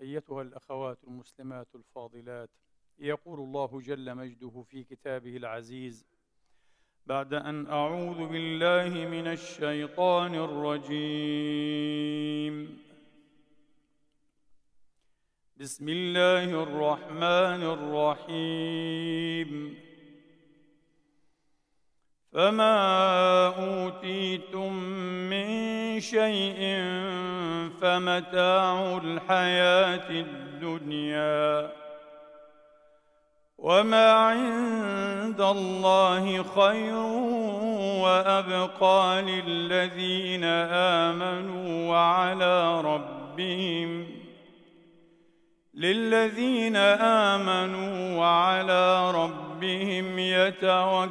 أيتها الأخوات المسلمات الفاضلات يقول الله جل مجده في كتابه العزيز بعد أن أعوذ بالله من الشيطان الرجيم. بسم الله الرحمن الرحيم. فما أوتيتم من شيء فمتاع الحياة الدنيا. وما عند الله خير وأبقى للذين آمنوا وعلى ربهم للذين آمنوا وعلى ربهم يتوكلون.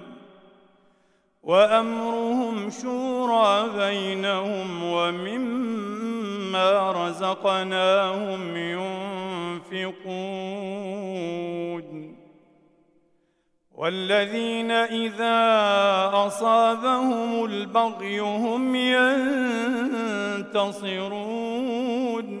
وأمرهم شورى بينهم ومما رزقناهم ينفقون. والذين إذا أصابهم البغي هم ينتصرون.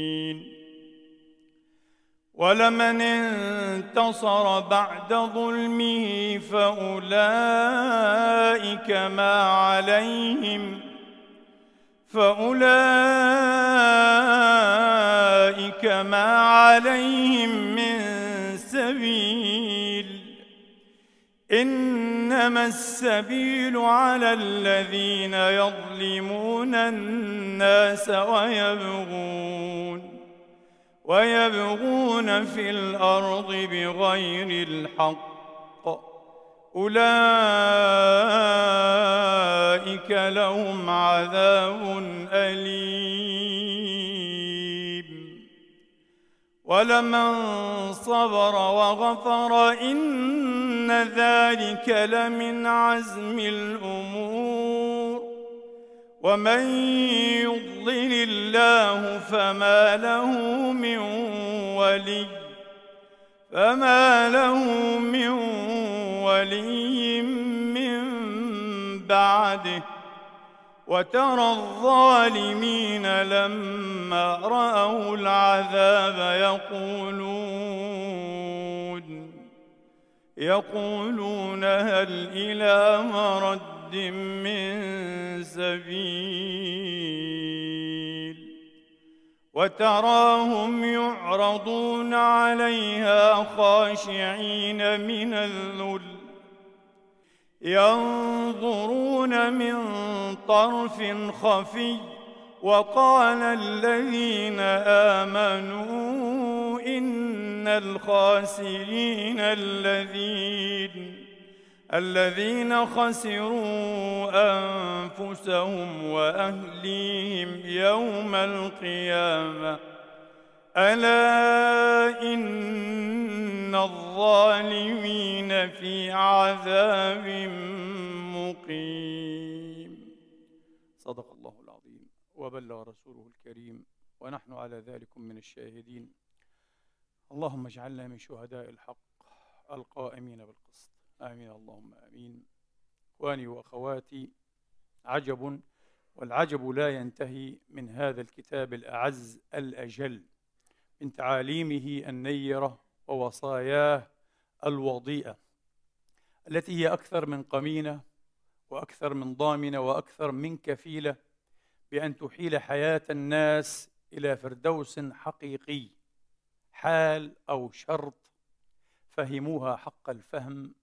ولمن انتصر بعد ظلمه فأولئك ما عليهم فأولئك ما عليهم من سبيل إنما السبيل على الذين يظلمون الناس ويبغون ويبغون في الأرض بغير الحق. أولئك لهم عذاب أليم. ولمن صبر وغفر إن ذلك لمن عزم الأمور. ومن يضلل الله فما له من ولي فما له من ولي من بعده وترى الظالمين لما راوا العذاب يقولون يقولون هل إلى مرد من سبيل وتراهم يعرضون عليها خاشعين من الذل ينظرون من طرف خفي وقال الذين آمنوا إن الخاسرين الذين الذين خسروا أنفسهم وأهليهم يوم القيامة. ألا إن الظالمين في عذاب مقيم. صدق الله العظيم. وبلغ رسوله الكريم. ونحن على ذلك من الشاهدين. اللهم اجعلنا من شهداء الحق القائمين بالقسط. آمين. اللهم آمين. إخواني وأخواتي عجب والعجب لا ينتهي من هذا الكتاب الأعز الأجل من تعاليمه النيرة ووصاياه الوضيئة التي هي أكثر من قمينة وأكثر من ضامنة وأكثر من كفيلة بأن تحيل حياة الناس إلى فردوس حقيقي حال أو شرط فهموها حق الفهم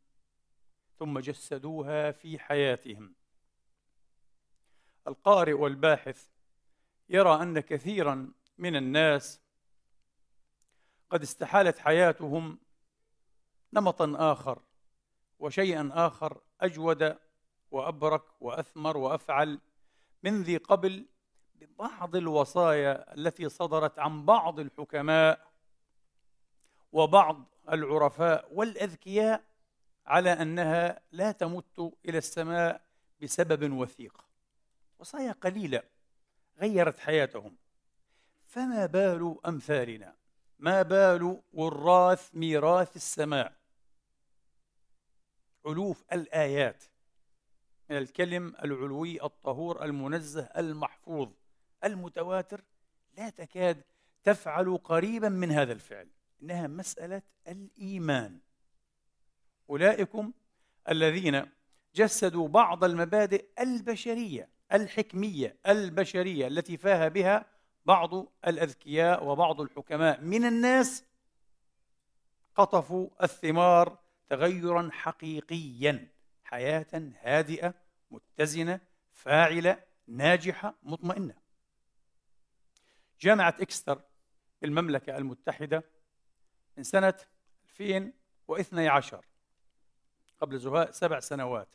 ثم جسدوها في حياتهم. القارئ والباحث يرى أن كثيرا من الناس قد استحالت حياتهم نمطا آخر وشيئا آخر أجود وأبرك وأثمر وأفعل من ذي قبل ببعض الوصايا التي صدرت عن بعض الحكماء وبعض العرفاء والأذكياء على أنها لا تمت إلى السماء بسبب وثيق وصايا قليلة غيرت حياتهم. فما بال أمثالنا؟ ما بال وراث ميراث السماء؟ ألوف الآيات من الكلم العلوي الطهور المنزه المحفوظ المتواتر لا تكاد تفعل قريبا من هذا الفعل إنها مسألة الإيمان. أولئكم الذين جسدوا بعض المبادئ البشرية الحكمية البشرية التي فاه بها بعض الأذكياء وبعض الحكماء. من الناس قطفوا الثمار تغيرا حقيقيا حياة هادئة متزنة فاعلة ناجحة مطمئنة. جامعة إكستر بالمملكة المتحدة من سنة 2012 قبل زهاء سبع سنوات.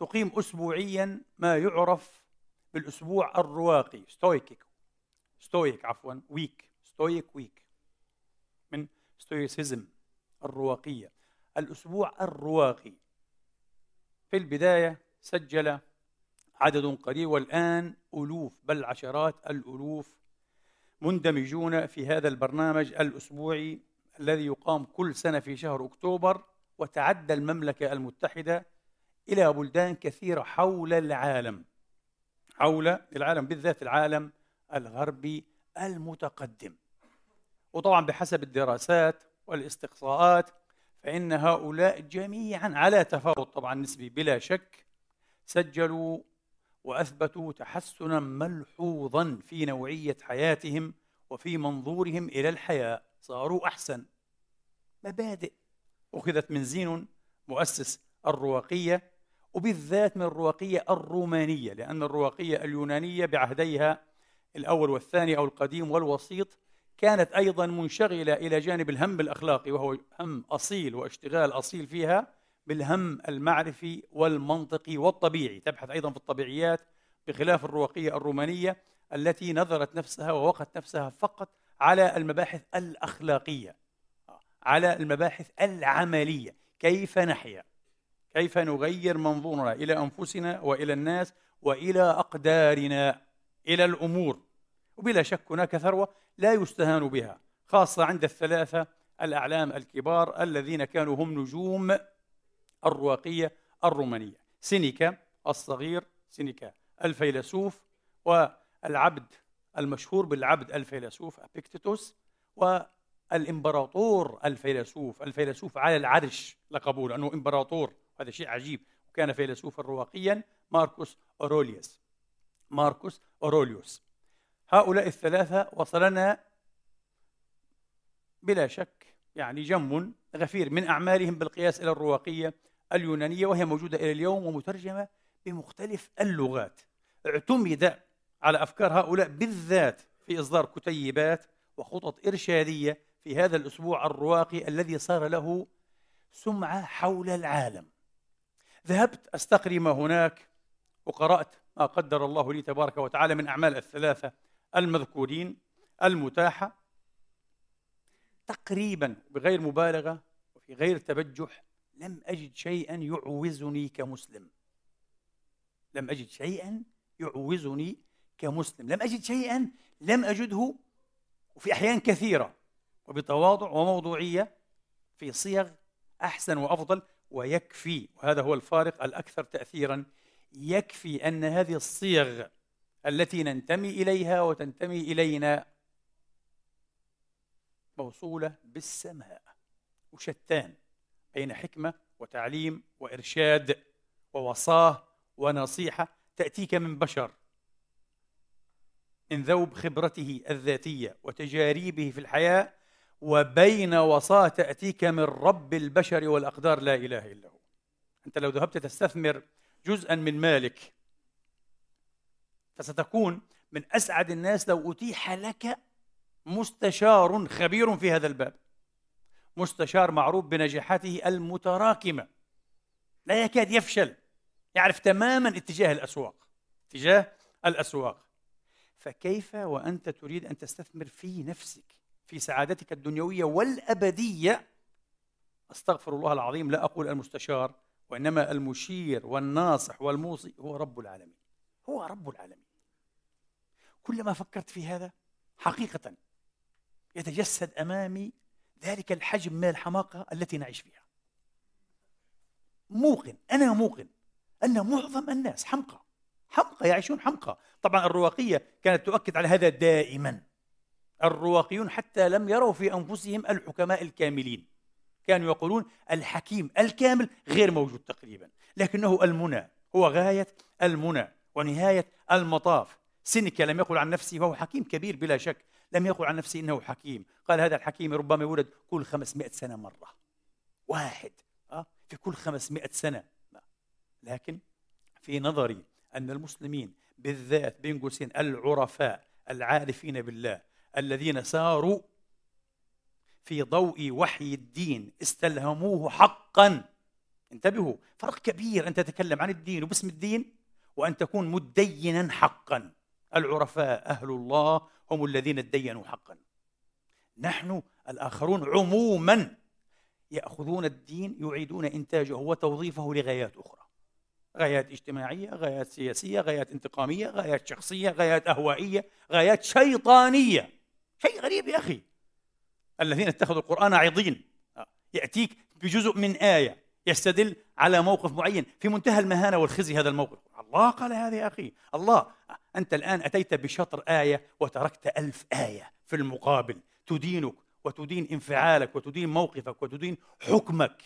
تقيم أسبوعيا ما يعرف بالأسبوع الرواقي. Stoic Week. Stoic عفوا Week. Stoic Week. من ستويسيزم الرواقية. الأسبوع الرواقي. في البداية سجل عدد قليل والآن ألوف بل عشرات الألوف مندمجون في هذا البرنامج الأسبوعي الذي يقام كل سنة في شهر أكتوبر. وتعدى المملكة المتحدة إلى بلدان كثيرة حول العالم حول العالم بالذات العالم الغربي المتقدم. وطبعا بحسب الدراسات والاستقصاءات فإن هؤلاء جميعا على تفاوت طبعا نسبي بلا شك سجلوا وأثبتوا تحسنا ملحوظا في نوعية حياتهم وفي منظورهم إلى الحياة صاروا أحسن. مبادئ أخذت من زينون مؤسس الرواقية وبالذات من الرواقية الرومانية لأن الرواقية اليونانية بعهديها الأول والثاني أو القديم والوسيط كانت أيضا منشغلة إلى جانب الهم الأخلاقي وهو هم أصيل واشتغال أصيل فيها بالهم المعرفي والمنطقي والطبيعي. تبحث أيضا في الطبيعيات بخلاف الرواقية الرومانية التي نظرت نفسها ووقت نفسها فقط على المباحث الأخلاقية. على المباحث العملية. كيف نحيا؟ كيف نغير منظورنا إلى أنفسنا وإلى الناس وإلى أقدارنا إلى الأمور؟ وبلا شك هناك ثروة لا يستهان بها خاصة عند الثلاثة الأعلام الكبار الذين كانوا هم نجوم الرواقية الرومانية. سينيكا الصغير سينيكا الفيلسوف والعبد المشهور بالعبد الفيلسوف أبيكتيتوس و الإمبراطور الفيلسوف الفيلسوف على العرش لقبوه لأنه إمبراطور هذا شيء عجيب. وكان فيلسوفا رواقيا ماركوس أوروليوس ماركوس أوروليوس. هؤلاء الثلاثة وصلنا بلا شك يعني جم غفير من أعمالهم بالقياس إلى الرواقية اليونانية وهي موجودة إلى اليوم ومترجمة بمختلف اللغات. اعتمد على أفكار هؤلاء بالذات في إصدار كتيبات وخطط إرشادية في هذا الأسبوع الرواقي الذي صار له سمعة حول العالم. ذهبت أستقري ما هناك وقرأت ما قدر الله لي تبارك وتعالى من أعمال الثلاثة المذكورين المتاحة تقريبا بغير مبالغة وفي غير تبجح لم أجد شيئا يعوزني كمسلم. لم أجد شيئا يعوزني كمسلم. لم أجد شيئا لم أجده وفي أحيان كثيرة وبتواضع وموضوعية في صيغ أحسن وأفضل ويكفي وهذا هو الفارق الأكثر تأثيرا يكفي أن هذه الصيغ التي ننتمي إليها وتنتمي إلينا موصولة بالسماء وشتان بين حكمة وتعليم وإرشاد ووصاة ونصيحة تأتيك من بشر من ذوب خبرته الذاتية وتجاريبه في الحياة وبين وصاة تأتيك من رب البشر والأقدار لا إله إلا هو. أنت لو ذهبت تستثمر جزءا من مالك فستكون من أسعد الناس لو أتيح لك مستشار خبير في هذا الباب. مستشار معروف بنجاحاته المتراكمة. لا يكاد يفشل. يعرف تماما اتجاه الأسواق. اتجاه الأسواق. فكيف وأنت تريد أن تستثمر في نفسك؟ في سعادتك الدنيوية والأبدية. أستغفر الله العظيم لا أقول المستشار وإنما المشير والناصح والموصي هو رب العالمين. هو رب العالمين. كلما فكرت في هذا حقيقة يتجسد أمامي ذلك الحجم من الحماقة التي نعيش فيها. موقن أنا موقن أن معظم الناس حمقى حمقى يعيشون حمقى. طبعا الرواقية كانت تؤكد على هذا دائما. الرواقيون حتى لم يروا في أنفسهم الحكماء الكاملين. كانوا يقولون الحكيم الكامل غير موجود تقريبا لكنه المنى هو غاية المنى ونهاية المطاف. سينيكا لم يقل عن نفسه وهو حكيم كبير بلا شك لم يقل عن نفسه إنه حكيم. قال هذا الحكيم ربما يولد كل 500 سنة مرة. واحد آه، في كل 500 سنة. لكن في نظري أن المسلمين بالذات بين قوسين العرفاء العارفين بالله الذين ساروا في ضوء وحي الدين استلهموه حقا. انتبهوا فرق كبير أن تتكلم عن الدين وباسم الدين وأن تكون مدينا حقا. العرفاء أهل الله هم الذين ادينوا حقا. نحن الآخرون عموما يأخذون الدين يعيدون إنتاجه وتوظيفه لغايات أخرى. غايات اجتماعية غايات سياسية غايات انتقامية غايات شخصية غايات أهوائية غايات شيطانية. شيء غريب يا أخي. الذين اتخذوا القرآن عظيم يأتيك بجزء من آية يستدل على موقف معين في منتهى المهانة والخزي هذا الموقف. الله قال هذا يا أخي. الله أنت الآن أتيت بشطر آية وتركت ألف آية في المقابل. تدينك وتدين انفعالك وتدين موقفك وتدين حكمك.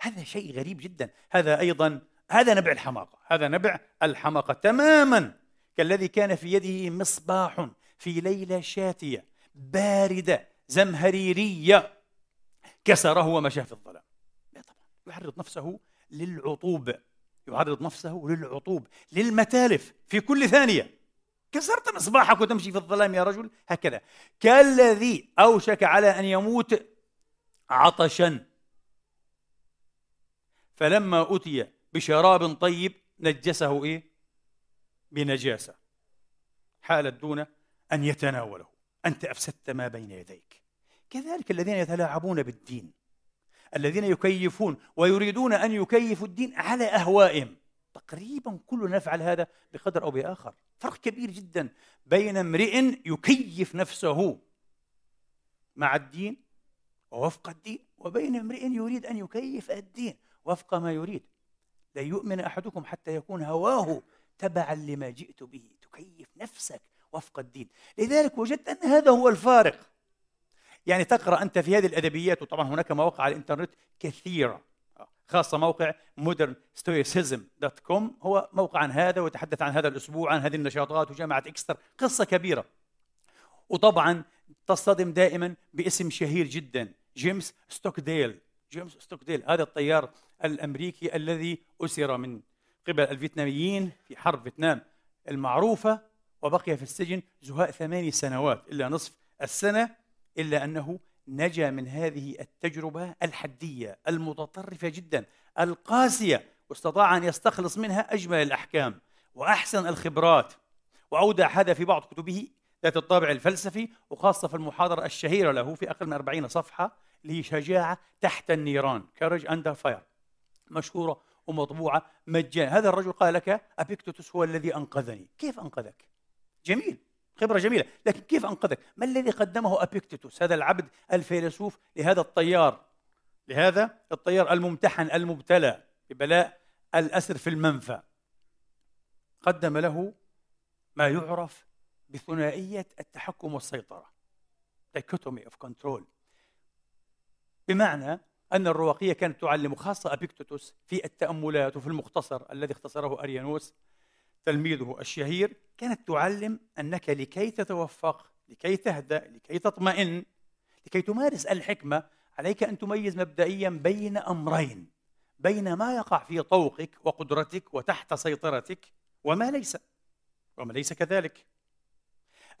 هذا شيء غريب جدا. هذا أيضا هذا نبع الحماقة. هذا نبع الحماقة تماما. كالذي كان في يده مصباح في ليلة شاتية. باردة زمهريرية. كسره ومشى في الظلام. لا طبعا يعرض نفسه للعطوب. يعرض نفسه للعطوب للمتالف في كل ثانية. كسرت مصباحك وتمشي في الظلام يا رجل. هكذا. كالذي أوشك على أن يموت عطشا. فلما أتي بشراب طيب نجسه إيه؟ بنجاسة. حالت دون أن يتناوله. أنت أفسدت ما بين يديك. كذلك الذين يتلاعبون بالدين الذين يكيفون ويريدون أن يكيفوا الدين على أهوائهم. تقريبا كلنا نفعل هذا بقدر أو بآخر. فرق كبير جدا بين امرئ يكيف نفسه مع الدين ووفق الدين وبين امرئ يريد أن يكيف الدين وفق ما يريد. لا يؤمن أحدكم حتى يكون هواه تبعا لما جئت به. تكيف نفسك وفق الدين. لذلك وجدت أن هذا هو الفارق. يعني تقرأ أنت في هذه الأدبيات وطبعا هناك مواقع على الإنترنت كثيرة خاصة موقع modernstoicism.com هو موقع عن هذا ويتحدث عن هذا الأسبوع عن هذه النشاطات وجامعة إكستر قصة كبيرة. وطبعا تصطدم دائما باسم شهير جدا جيمس ستوكديل. جيمس ستوكديل هذا الطيار الأمريكي الذي أسر من قبل الفيتناميين في حرب فيتنام المعروفة. وبقي في السجن زهاء ثماني سنوات إلا نصف السنة إلا أنه نجا من هذه التجربة الحدية المتطرفة جدا القاسية واستطاع أن يستخلص منها أجمل الأحكام وأحسن الخبرات. وأودع هذا في بعض كتبه ذات الطابع الفلسفي وخاصة في المحاضرة الشهيرة له في أقل من 40 صفحة اللي هي شجاعة تحت النيران Courage Under Fire مشهورة ومطبوعة مجانا. هذا الرجل قال لك أبيكتوتوس هو الذي أنقذني. كيف أنقذك؟ جميل خبرة جميلة. لكن كيف أنقذك؟ ما الذي قدمه أبيكتوتوس هذا العبد الفيلسوف لهذا الطيار؟ لهذا الطيار الممتحن المبتلى ببلاء الأسر في المنفى. قدم له ما يعرف بثنائية التحكم والسيطرة. Dichotomy of control. بمعنى أن الرواقية كانت تعلم خاصة أبيكتوتوس في التأملات وفي المختصر الذي اختصره أريانوس تلميذه الشهير كانت تعلم أنك لكي تتوفق لكي تهدأ لكي تطمئن لكي تمارس الحكمة عليك أن تميز مبدئيا بين أمرين بين ما يقع في طوقك وقدرتك وتحت سيطرتك وما ليس وما ليس كذلك.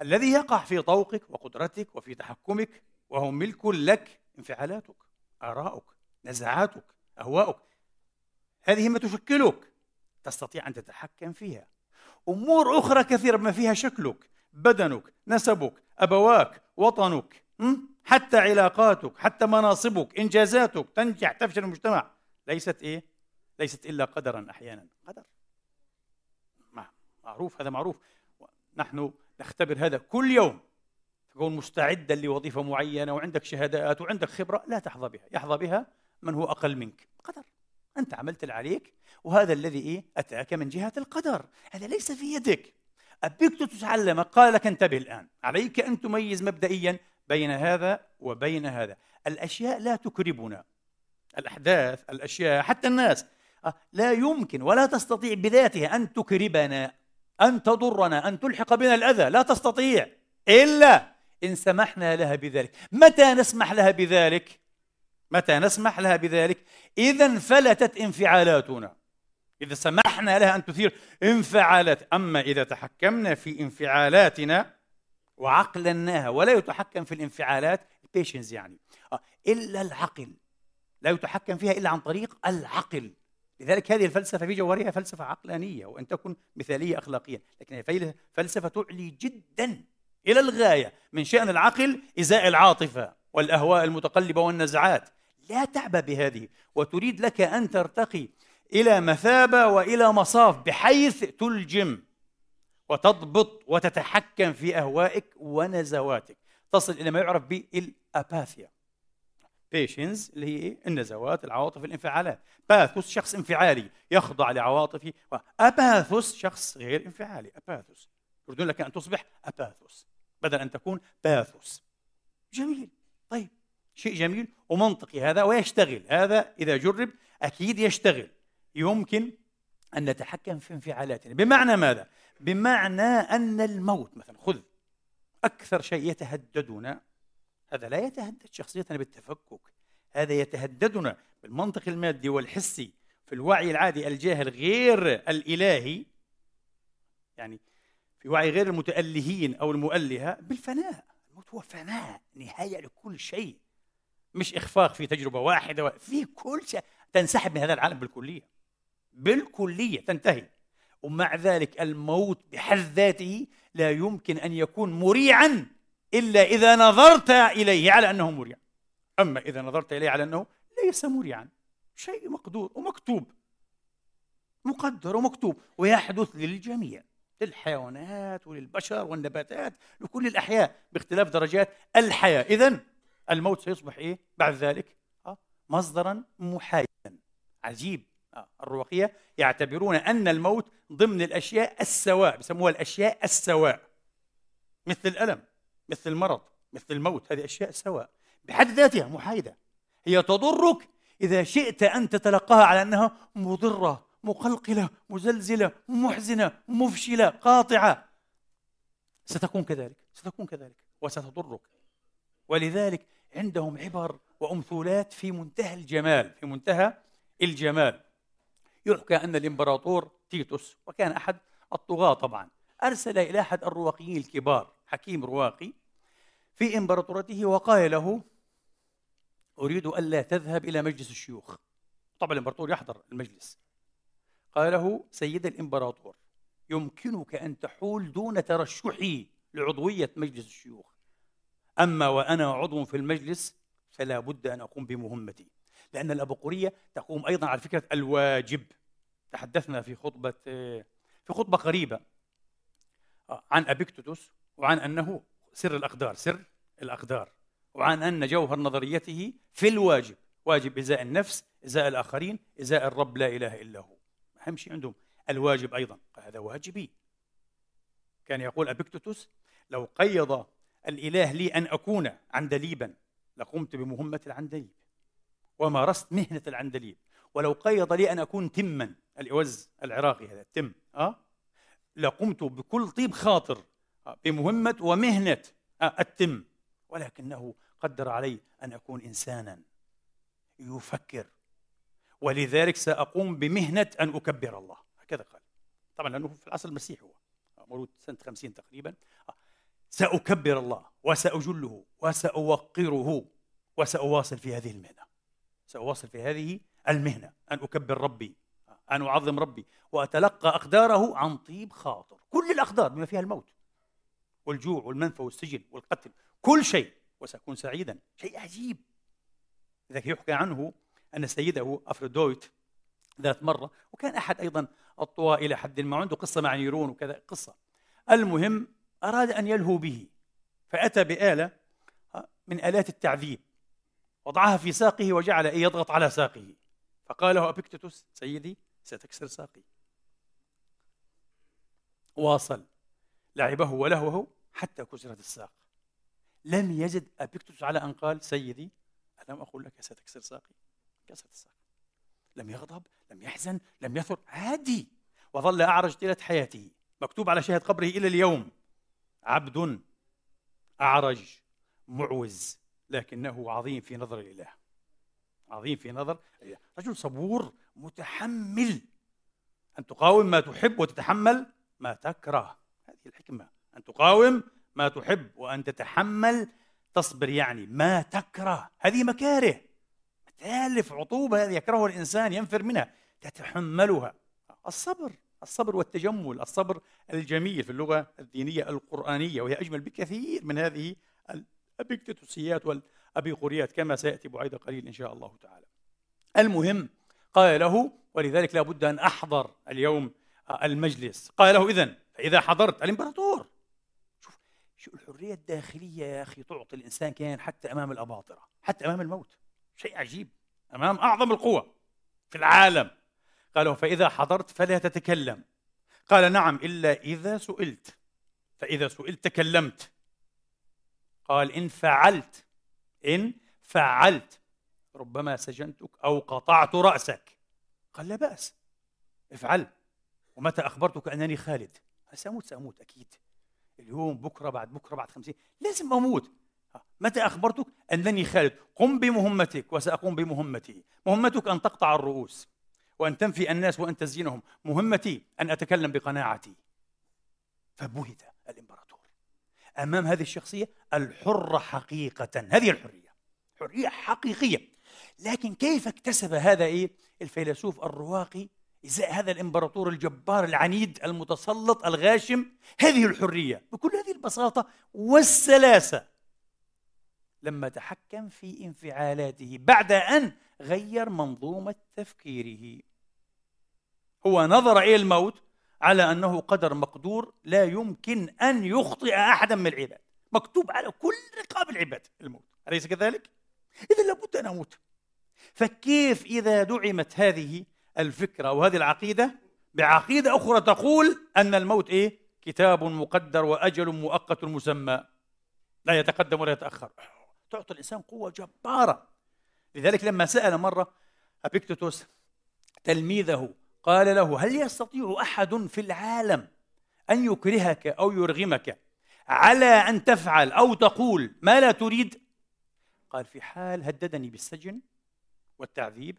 الذي يقع في طوقك وقدرتك وفي تحكمك وهو ملك لك انفعالاتك آراؤك نزعاتك أهواؤك. هذه ما تشكلك تستطيع أن تتحكم فيها. أمور أخرى كثيرة بما فيها شكلك بدنك نسبك أبواك وطنك حتى علاقاتك حتى مناصبك إنجازاتك تنجح تفشل المجتمع. ليست إيه؟ ليست إلا قدرا أحيانا. قدر. معروف هذا معروف. نحن نختبر هذا كل يوم. تكون مستعدا لوظيفة معينة وعندك شهادات وعندك خبرة لا تحظى بها. يحظى بها من هو أقل منك. قدر. أنت عملت اللي عليك وهذا الذي إيه؟ أتاك من جهة القدر. هذا ليس في يدك. أبيك تتعلمك قال لك انتبه الآن. عليك أن تميز مبدئيا بين هذا وبين هذا. الأشياء لا تكربنا. الأحداث الأشياء حتى الناس. آه، لا يمكن ولا تستطيع بذاتها أن تكربنا أن تضرنا أن تلحق بنا الأذى. لا تستطيع. إلا إن سمحنا لها بذلك. متى نسمح لها بذلك؟ متى نسمح لها بذلك؟ إذا انفلتت انفعالاتنا. إذا سمحنا لها أن تثير انفعالات. أما إذا تحكمنا في انفعالاتنا وعقلناها ولا يتحكم في الانفعالات بيشنز يعني. آه، إلا العقل. لا يتحكم فيها إلا عن طريق العقل. لذلك هذه الفلسفة في جوهرها فلسفة عقلانية وأن تكون مثالية أخلاقيا. لكن هي فلسفة تعلي جدا إلى الغاية من شأن العقل إزاء العاطفة والأهواء المتقلبة والنزعات. لا تعبأ بهذه وتريد لك أن ترتقي إلى مثابة وإلى مصاف بحيث تلجم وتضبط وتتحكم في أهوائك ونزواتك. تصل إلى ما يعرف بالأباثيا بيشنز اللي هي إيه؟ النزوات العواطف الانفعالات. باثوس شخص انفعالي يخضع لعواطفه. أباثوس شخص غير انفعالي. أباثوس يريدون لك أن تصبح أباثوس بدل أن تكون باثوس جميل. طيب. شيء جميل ومنطقي. هذا ويشتغل هذا إذا جرب أكيد يشتغل. يمكن أن نتحكم في انفعالاتنا. بمعنى ماذا؟ بمعنى أن الموت مثلا خذ. أكثر شيء يتهددنا هذا لا يتهدد شخصيتنا بالتفكك. هذا يتهددنا بالمنطق المادي والحسي في الوعي العادي الجاهل غير الإلهي. يعني في وعي غير المتألهين أو المؤلهة بالفناء. الموت هو فناء نهاية لكل شيء. مش إخفاق في تجربة واحدة في كل شيء. تنسحب من هذا العالم بالكلية. بالكلية تنتهي. ومع ذلك الموت بحد ذاته لا يمكن أن يكون مريعا إلا إذا نظرت إليه على أنه مريع. أما إذا نظرت إليه على أنه ليس مريعا. شيء مقدور ومكتوب. مقدر ومكتوب. ويحدث للجميع للحيوانات وللبشر والنباتات لكل الأحياء باختلاف درجات الحياة. إذا الموت سيصبح إيه؟ بعد ذلك آه، مصدرا محايدا عجيب. آه، الرواقية يعتبرون أن الموت ضمن الأشياء السواء بسموها الأشياء السواء. مثل الألم مثل المرض مثل الموت هذه أشياء سواء. بحد ذاتها محايدة. هي تضرك إذا شئت أن تتلقاها على أنها مضرة مقلقلة مزلزلة محزنة مفشلة قاطعة. ستكون كذلك ستكون كذلك وستضرك. ولذلك عندهم عبر وأمثولات في منتهى الجمال في منتهى الجمال. يحكى أن الإمبراطور تيتوس وكان أحد الطغاة طبعا. أرسل إلى أحد الرواقيين الكبار حكيم رواقي في إمبراطورته وقال له أريد ألا تذهب إلى مجلس الشيوخ. طبعا الإمبراطور يحضر المجلس. قال له سيد الإمبراطور يمكنك أن تحول دون ترشحي لعضوية مجلس الشيوخ. أما وأنا عضو في المجلس فلا بد أن أقوم بمهمتي لأن الأبقورية تقوم أيضا على فكرة الواجب. تحدثنا في خطبة في خطبة قريبة عن أبيكتوتوس وعن أنه سر الأقدار سر الأقدار وعن أن جوهر نظريته في الواجب واجب إزاء النفس إزاء الآخرين إزاء الرب لا إله إلا هو. أهم شيء عندهم. الواجب أيضا هذا واجبي. كان يقول أبيكتوتوس لو قيض الإله لي أن أكون عندليبا. لقمت بمهمة العندليب. ومارست مهنة العندليب. ولو قيض لي أن أكون تما. الإوز العراقي هذا التم أه؟ لقمت بكل طيب خاطر آه، بمهمة ومهنة آه، التم. ولكنه قدر علي أن أكون إنسانا يفكر. ولذلك سأقوم بمهنة أن أكبر الله. هكذا قال. طبعا لأنه في العصر المسيحي هو. مولود سنة 50 تقريبا. سأكبر الله وسأجله وسأوقره وسأواصل في هذه المهنة. سأواصل في هذه المهنة. أن أكبر ربي أن أعظم ربي وأتلقى أقداره عن طيب خاطر. كل الأقدار بما فيها الموت والجوع والمنفى والسجن والقتل. كل شيء. وسأكون سعيدا. شيء عجيب. لذلك يحكى عنه أن سيده أفرودويت ذات مرة وكان أحد أيضا الطواء إلى حد ما عنده قصة مع نيرون وكذا قصة. المهم أراد أن يلهو به فأتى بآلة من آلات التعذيب وضعها في ساقه وجعل يضغط على ساقه. فقال له أبيكتوس سيدي ستكسر ساقي. واصل. لعبه ولهوه حتى كسرت الساق. لم يزد أبيكتوس على أن قال سيدي ألم أقول لك ستكسر ساقي؟ كسرت الساق. لم يغضب لم يحزن لم يثر عادي. وظل أعرج طيلة حياته مكتوب على شاهد قبره إلى اليوم. عبد أعرج معوز لكنه عظيم في نظر الإله. عظيم في نظر الإله. رجل صبور متحمل. أن تقاوم ما تحب وتتحمل ما تكره. هذه الحكمة. أن تقاوم ما تحب وأن تتحمل تصبر يعني ما تكره. هذه مكاره. تالف عطوبة يكرهها الإنسان ينفر منها تتحملها. الصبر. الصبر والتجمل الصبر الجميل في اللغة الدينية القرآنية وهي أجمل بكثير من هذه الأبيكتوسيات والأبيقوريات كما سيأتي بعيد قليل إن شاء الله تعالى. المهم قال له ولذلك لا بد أن أحضر اليوم المجلس. قال له إذن فإذا حضرت الإمبراطور. شوف شو الحرية الداخلية يا أخي تعطي الإنسان كيان حتى أمام الأباطرة حتى أمام الموت؟ شيء عجيب أمام أعظم القوى في العالم. قال له فإذا حضرت فلا تتكلم قال نعم إلا إذا سئلت. فإذا سئلت تكلمت. قال إن فعلت إن فعلت. ربما سجنتك أو قطعت رأسك. قال لا بأس. افعل. ومتى أخبرتك أنني خالد؟ سأموت سأموت أكيد. اليوم بكرة بعد بكرة بعد خمسين. لازم أموت. متى أخبرتك أنني خالد؟ قم بمهمتك وسأقوم بمهمتي. مهمتك أن تقطع الرؤوس. وأن تنفي الناس وأن تزينهم. مهمتي أن أتكلم بقناعتي. فبهت الإمبراطور. أمام هذه الشخصية الحرة حقيقة. هذه الحرية. حرية حقيقية. لكن كيف اكتسب هذا إيه؟ الفيلسوف الرواقي إزاء هذا الإمبراطور الجبار العنيد المتسلط الغاشم. هذه الحرية. بكل هذه البساطة والسلاسة. لما تحكم في انفعالاته بعد أن غير منظومة تفكيره. هو نظر إلى الموت على أنه قدر مقدور لا يمكن أن يخطئ أحدا من العباد. مكتوب على كل رقاب العباد الموت. أليس كذلك؟ إذا لابد أن أموت. فكيف إذا دعمت هذه الفكرة وهذه العقيدة؟ بعقيدة أخرى تقول أن الموت إيه؟ كتاب مقدر وأجل مؤقت مسمى. لا يتقدم ولا يتأخر. تعطي الإنسان قوة جبارة. لذلك لما سأل مرة أبيكتوتوس تلميذه قال له هل يستطيع أحد في العالم أن يكرهك أو يرغمك على أن تفعل أو تقول ما لا تريد؟ قال في حال هددني بالسجن والتعذيب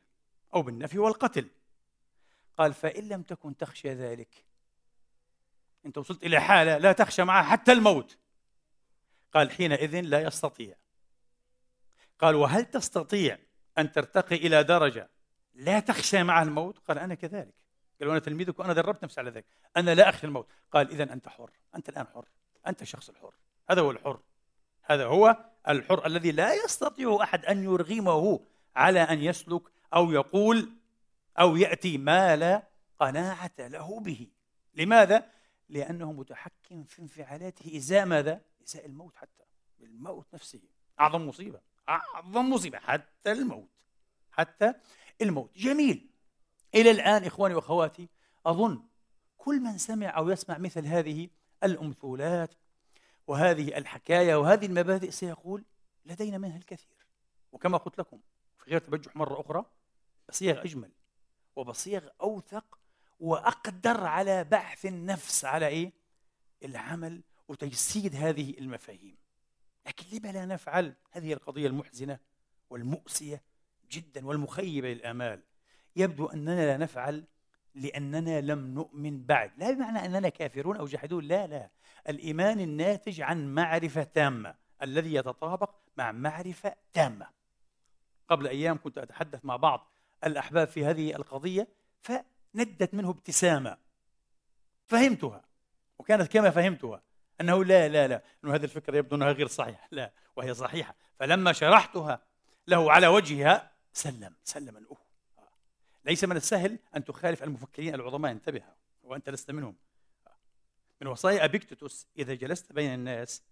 أو بالنفي والقتل. قال فإن لم تكن تخشى ذلك. أنت وصلت إلى حالة لا تخشى معها حتى الموت. قال حينئذ لا يستطيع. قال وهل تستطيع أن ترتقي إلى درجة لا تخشى معها الموت. قال أنا كذلك. قال وأنا تلميذك وأنا دربت نفسي على ذلك. أنا لا أخشى الموت. قال إذا أنت حر. أنت الآن حر. أنت الشخص الحر. هذا هو الحر. هذا هو الحر الذي لا يستطيع أحد أن يرغمه على أن يسلك أو يقول أو يأتي ما لا قناعة له به. لماذا؟ لأنه متحكم في انفعالاته. إزاء ماذا؟ إزاء الموت حتى. الموت نفسه. أعظم مصيبة. أعظم مصيبة حتى الموت حتى الموت. جميل. إلى الآن إخواني وأخواتي أظن كل من سمع أو يسمع مثل هذه الأمثولات وهذه الحكاية وهذه المبادئ سيقول لدينا منها الكثير. وكما قلت لكم في غير تبجح مرة أخرى بصيغ أجمل وبصيغ أوثق وأقدر على بحث النفس على إيه؟ العمل وتجسيد هذه المفاهيم. لكن لما لا نفعل هذه القضية المحزنة والمؤسية جدا والمخيبة للآمال؟ يبدو أننا لا نفعل لأننا لم نؤمن بعد. لا بمعنى أننا كافرون أو جحدون لا لا. الإيمان الناتج عن معرفة تامة الذي يتطابق مع معرفة تامة. قبل أيام كنت أتحدث مع بعض الأحباب في هذه القضية فندت منه ابتسامة. فهمتها وكانت كما فهمتها. أنه لا لا لا أنه هذه الفكرة يبدو أنها غير صحيحة. لا وهي صحيحة. فلما شرحتها له على وجهها سلم سلم الأه ليس من السهل أن تخالف المفكرين العظماء انتبه وأنت لست منهم. من وصايا أبيكتوتوس إذا جلست بين الناس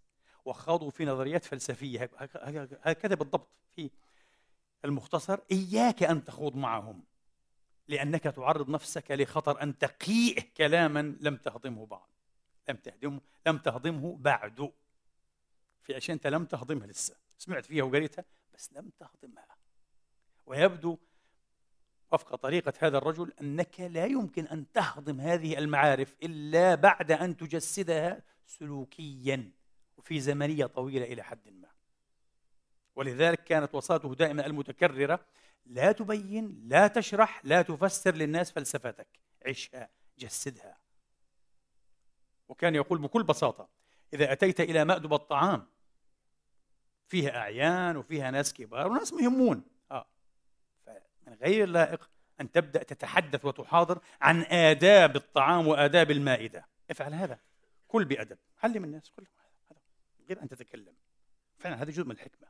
وخاضوا في نظريات فلسفية هكذا بالضبط في المختصر إياك أن تخوض معهم لأنك تعرض نفسك لخطر أن تقيء كلاما لم تهضمه بعد لم تهضمه لم تهضمه بعد. في أشياء أنت لم تهضمها لسه. سمعت فيها وقريتها بس لم تهضمها. ويبدو وفق طريقة هذا الرجل أنك لا يمكن أن تهضم هذه المعارف إلا بعد أن تجسدها سلوكيا وفي زمنية طويلة إلى حد ما. ولذلك كانت وصاته دائما المتكررة لا تبين لا تشرح لا تفسر للناس فلسفتك عشها جسدها. وكان يقول بكل بساطة إذا أتيت إلى مأدبة الطعام فيها أعيان وفيها ناس كبار وناس مهمون. آه. فمن غير اللائق أن تبدأ تتحدث وتحاضر عن آداب الطعام وآداب المائدة. افعل هذا. كل بأدب. علم الناس. كل هذا. غير أن تتكلم. فعلا هذا جزء من الحكمة.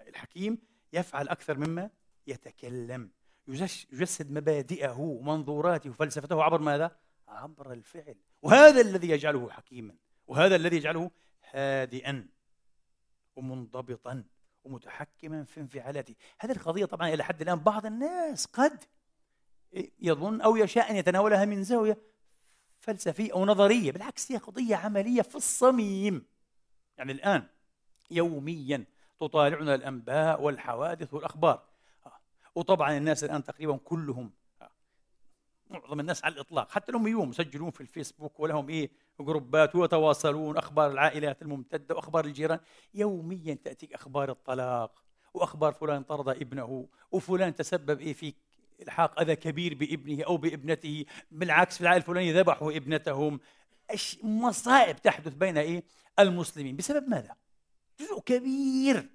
الحكيم يفعل أكثر مما يتكلم. يجسد مبادئه ومنظوراته وفلسفته. عبر ماذا؟ عبر الفعل. وهذا الذي يجعله حكيما وهذا الذي يجعله هادئا ومنضبطا ومتحكما في انفعالاته. هذه القضية طبعا إلى حد الآن بعض الناس قد يظن أو يشاء أن يتناولها من زاوية فلسفية أو نظرية بالعكس هي قضية عملية في الصميم. يعني الآن يوميا تطالعنا الأنباء والحوادث والأخبار. وطبعا الناس الآن تقريبا كلهم معظم الناس على الإطلاق. حتى الأميون مسجلون في الفيسبوك ولهم إيه جروبات ويتواصلون أخبار العائلات الممتدة وأخبار الجيران. يوميا تأتيك أخبار الطلاق وأخبار فلان طرد ابنه وفلان تسبب إيه في إلحاق أذى كبير بابنه أو بابنته. بالعكس في العائلة الفلانية ذبحوا ابنتهم. مصائب تحدث بين إيه المسلمين. بسبب ماذا؟ جزء كبير.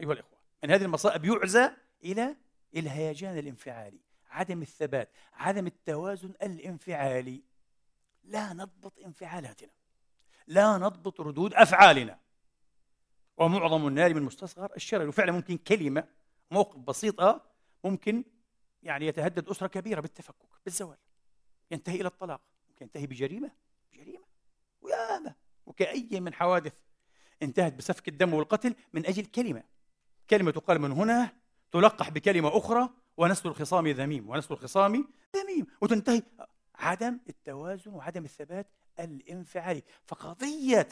أيها الإخوة من هذه المصائب يعزى إلى إلهيجان الانفعالي. عدم الثبات عدم التوازن الانفعالي. لا نضبط انفعالاتنا. لا نضبط ردود أفعالنا. ومعظم النار من مستصغر الشرر. وفعلا ممكن كلمة موقف بسيط ممكن يعني يتهدد أسرة كبيرة بالتفكك بالزواج ينتهي إلى الطلاق. ممكن ينتهي بجريمة. جريمة وياما. وكأي من حوادث انتهت بسفك الدم والقتل من أجل كلمة. كلمة تقال من هنا تلقح بكلمة أخرى ونسل الخصام ذميم ونسل الخصام ذميم. وتنتهي عدم التوازن وعدم الثبات الانفعالي. فقضية.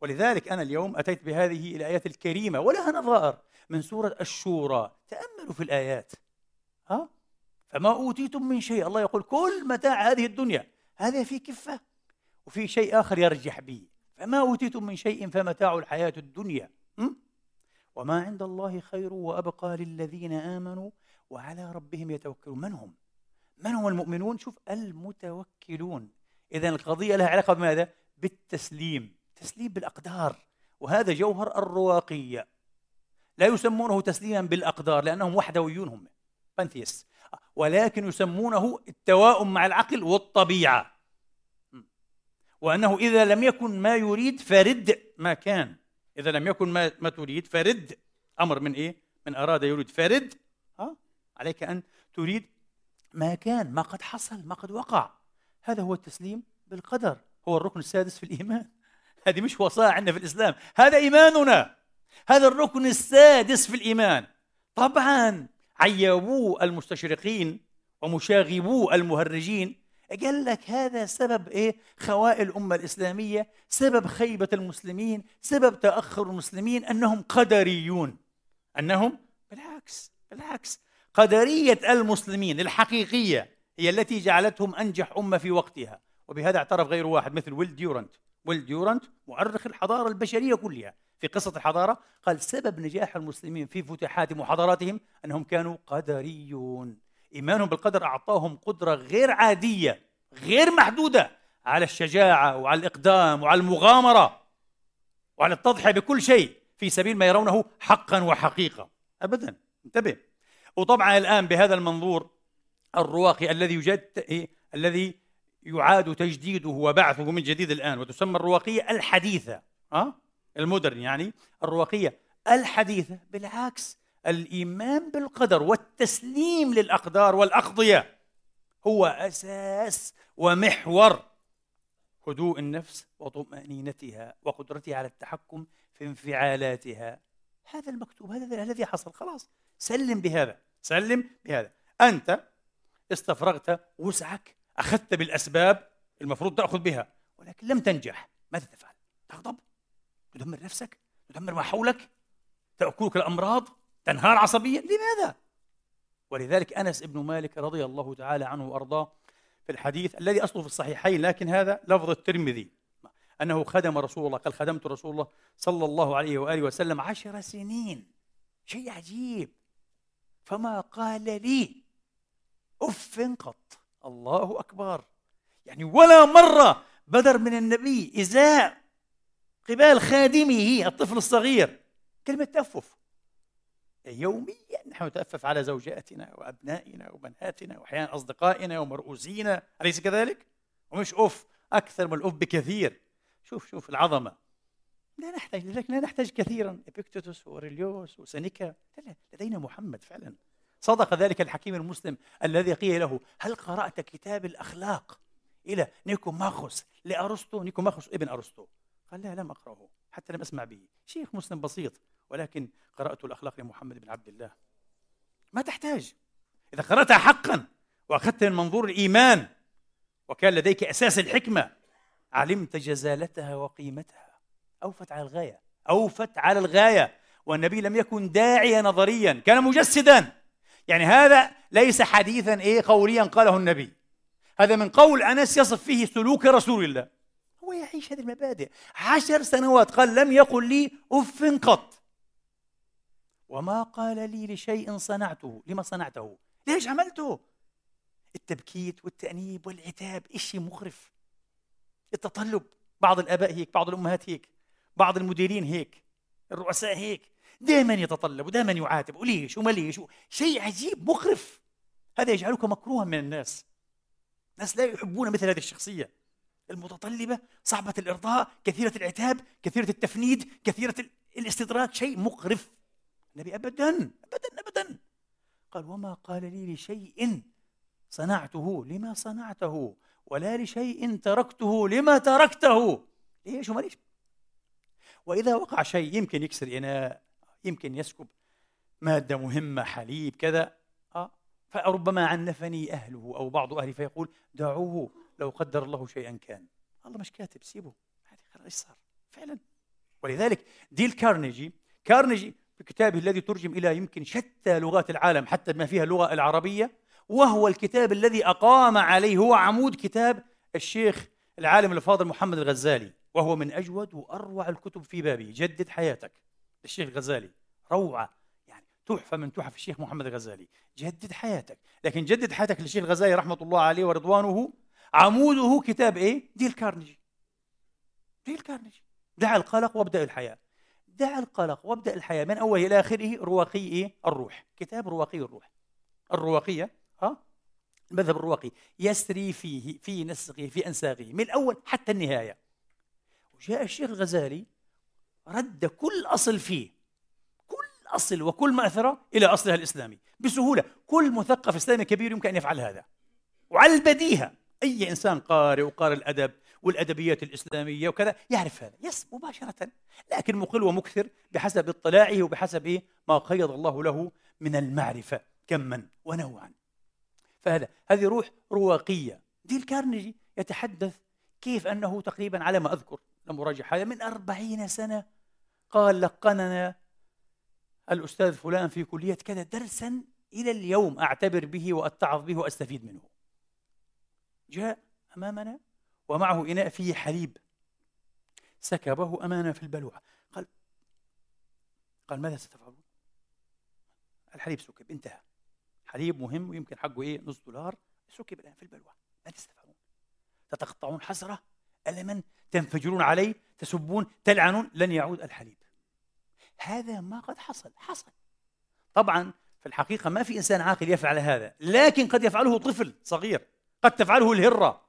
ولذلك أنا اليوم أتيت بهذه الآيات الكريمة ولها نظائر من سورة الشورى. تأملوا في الآيات. ها؟ فما أوتيتم من شيء. الله يقول كل متاع هذه الدنيا. هذا في كفة. وفي شيء آخر يرجح به. فما أوتيتم من شيء فمتاع الحياة الدنيا. وما عند الله خير وأبقى للذين آمنوا وعلى ربهم يتوكلون من هم؟ من هم المؤمنون؟ شوف المتوكلون إذا القضية لها علاقة بماذا؟ بالتسليم تسليم بالأقدار وهذا جوهر الرواقية لا يسمونه تسليما بالأقدار لأنهم وحدويون هم بانثيس ولكن يسمونه التواؤم مع العقل والطبيعة وأنه إذا لم يكن ما يريد فرد ما كان إذا لم يكن ما, ما تريد فرد أمر من إيه؟ من أراد يريد فرد؟ عليك أن تريد ما كان ما قد حصل ما قد وقع. هذا هو التسليم بالقدر. هو الركن السادس في الإيمان. هذه مش وصايا عندنا في الإسلام. هذا إيماننا. هذا الركن السادس في الإيمان. طبعا عيبوه المستشرقين ومشاغبوه المهرجين. قال لك هذا سبب إيه؟ خوائل الأمة الإسلامية سبب خيبة المسلمين سبب تأخر المسلمين أنهم قدريون. أنهم بالعكس بالعكس. قدرية المسلمين الحقيقية هي التي جعلتهم أنجح أمة في وقتها. وبهذا اعترف غير واحد مثل ويل ديورنت ويل ديورنت مؤرخ الحضارة البشرية كلها. في قصة الحضارة قال سبب نجاح المسلمين في فتوحاتهم وحضاراتهم أنهم كانوا قدريون. إيمانهم بالقدر أعطاهم قدرة غير عادية غير محدودة على الشجاعة وعلى الإقدام وعلى المغامرة وعلى التضحية بكل شيء في سبيل ما يرونه حقا وحقيقة. ابدا. انتبه. وطبعا الآن بهذا المنظور الرواقي الذي يجد إيه؟ الذي يعاد تجديده وبعثه من جديد الآن وتسمى الرواقية الحديثة ها أه؟ المودرن يعني الرواقية الحديثة بالعكس الإيمان بالقدر والتسليم للأقدار والأقضية هو أساس ومحور هدوء النفس وطمأنينتها وقدرتها على التحكم في انفعالاتها هذا المكتوب هذا الذي حصل خلاص سلم بهذا سلم بهذا. أنت استفرغت وسعك أخذت بالأسباب المفروض تأخذ بها ولكن لم تنجح. ماذا تفعل؟ تغضب؟ تدمر نفسك؟ تدمر ما حولك؟ تأكلك الأمراض؟ تنهار عصبيا؟ لماذا؟ ولذلك أنس بن مالك رضي الله تعالى عنه وأرضاه في الحديث الذي أصله في الصحيحين لكن هذا لفظ الترمذي. أنه خدم رسول الله قال خدمت رسول الله صلى الله عليه وآله وسلم عشر سنين. شيء عجيب. فما قال لي أف قط. الله أكبر. يعني ولا مرة بدر من النبي ازاء قبال خادمه الطفل الصغير كلمة تأفف يوميا نحن نتأفف على زوجاتنا وأبنائنا وبناتنا وأحيانا أصدقائنا ومرؤوسينا أليس كذلك؟ ومش أوف أكثر من الأوف بكثير. شوف شوف العظمة. لا نحتاج لذلك لا نحتاج كثيرا. إبيكتوتوس وأوريليوس وسينيكا. لدينا محمد فعلا. صدق ذلك الحكيم المسلم الذي قيل له هل قرأت كتاب الأخلاق إلى نيكوماخوس لأرسطو؟ نيكوماخوس ابن أرسطو. قال لا لم أقرأه حتى لم أسمع به. شيخ مسلم بسيط ولكن قرأت الأخلاق لمحمد بن عبد الله. ما تحتاج. إذا قرأتها حقا وأخذت من منظور الإيمان وكان لديك أساس الحكمة علمت جزالتها وقيمتها. أوفت على الغاية أوفت على الغاية. والنبي لم يكن داعية نظريا كان مجسدا. يعني هذا ليس حديثا إيه قوليا قاله النبي. هذا من قول أنس يصف فيه سلوك رسول الله. هو يعيش هذه المبادئ. عشر سنوات قال لم يقل لي أف قط. وما قال لي لشيء صنعته. لما صنعته؟ ليش عملته؟ التبكيت والتأنيب والعتاب إشي مخرف التطلب. بعض الآباء هيك بعض الأمهات هيك. بعض المديرين هيك الرؤساء هيك دائما يتطلب ودائما يعاتب وليش وما ليش؟ شيء عجيب مخرف هذا يجعلك مكروها من الناس. الناس لا يحبون مثل هذه الشخصية. المتطلبة صعبة الإرضاء كثيرة العتاب كثيرة التفنيد كثيرة الاستدراك شيء مقرف. النبي أبدا أبدا أبدا. قال وما قال لي لشيء صنعته. لما صنعته؟ ولا لشيء تركته. لما تركته؟ ليش وما ليش؟ وإذا وقع شيء يمكن يكسر إناء يمكن يسكب مادة مهمة حليب كذا آه فربما عنفني أهله أو بعض أهلي فيقول دعوه لو قدر الله شيئا كان. الله مش كاتب سيبه. عادي إيش صار؟ فعلا. ولذلك ديل كارنيجي كارنيجي في كتابه الذي ترجم إلى يمكن شتى لغات العالم حتى ما فيها اللغة العربية وهو الكتاب الذي أقام عليه هو عمود كتاب الشيخ العالم الفاضل محمد الغزالي. وهو من أجود وأروع الكتب في بابه. جدد حياتك. للشيخ الغزالي. روعة. يعني تحفة من تحف الشيخ محمد الغزالي. جدد حياتك. لكن جدد حياتك للشيخ الغزالي رحمة الله عليه ورضوانه. عموده كتاب إيه؟ ديل كارنيجي. ديل كارنيجي. دع القلق وابدأ الحياة. دع القلق وابدأ الحياة. من أوله إلى آخره رواقي إيه؟ الروح. كتاب رواقي الروح. الرواقية ها؟ المذهب الرواقي. يسري فيه في نسقه في أنساقه. من الأول حتى النهاية. وجاء الشيخ الغزالي رد كل أصل فيه كل أصل وكل مأثرة إلى أصلها الإسلامي بسهولة. كل مثقف إسلامي كبير يمكن أن يفعل هذا. وعلى البديهة أي إنسان قارئ وقارئ الأدب والأدبيات الإسلامية وكذا يعرف هذا يس مباشرة. لكن مقل ومكثر بحسب اطلاعه وبحسب إيه؟ ما قيض الله له من المعرفة كما ونوعا. فهذا هذه روح رواقية. ديل كارنيجي يتحدث كيف أنه تقريبا على ما أذكر لم أراجع هذا من أربعين سنة قال لقننا الأستاذ فلان في كلية كذا درسا إلى اليوم أعتبر به وأتعظ به وأستفيد منه. جاء أمامنا ومعه إناء فيه حليب. سكبه أمامنا في البلوعة. قال قال ماذا ستفعلون؟ الحليب سكب انتهى. حليب مهم ويمكن حقه إيه؟ نص دولار. سكب الآن في البلوى ماذا تستفعلون؟ تتقطعون حسرة الما؟ تنفجرون عليه تسبون تلعنون لن يعود الحليب. هذا ما قد حصل حصل. طبعا في الحقيقة ما في إنسان عاقل يفعل هذا لكن قد يفعله طفل صغير قد تفعله الهرة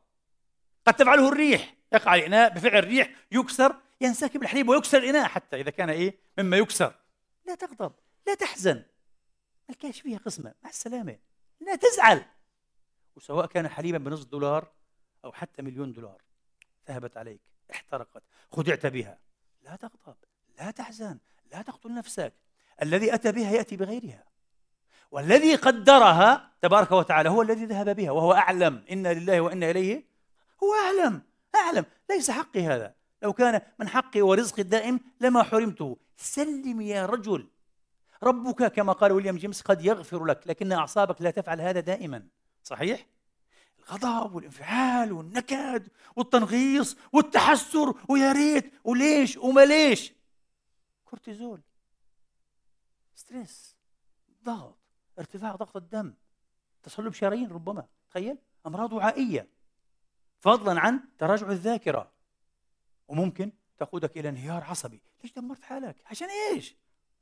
قد تفعله الريح. يقع الإناء بفعل الريح يكسر ينسكب الحليب ويكسر الإناء حتى إذا كان إيه؟ مما يكسر. لا تغضب لا تحزن. الكاش فيها قسمة مع السلامة. لا تزعل. وسواء كان حليبا بنصف دولار أو حتى مليون دولار ذهبت عليك. احترقت خدعت بها. لا تغضب لا تحزن لا تقتل نفسك. الذي أتى بها يأتي بغيرها. والذي قدرها تبارك وتعالى هو الذي ذهب بها وهو أعلم. إنا لله وإنا إليه هو أعلم أعلم. ليس حقي هذا. لو كان من حقي ورزقي الدائم لما حرمته. سلم يا رجل. ربك كما قال ويليام جيمس قد يغفر لك لكن أعصابك لا تفعل هذا دائما. صحيح؟ الغضب والانفعال والنكد والتنغيص والتحسر ويا ريت وليش وما ليش؟ كورتيزول. stress ضغط ارتفاع ضغط الدم تصلب شرايين ربما تخيل؟ أمراض وعائية. فضلا عن تراجع الذاكرة. وممكن تقودك إلى انهيار عصبي. ليش دمرت حالك؟ عشان إيش؟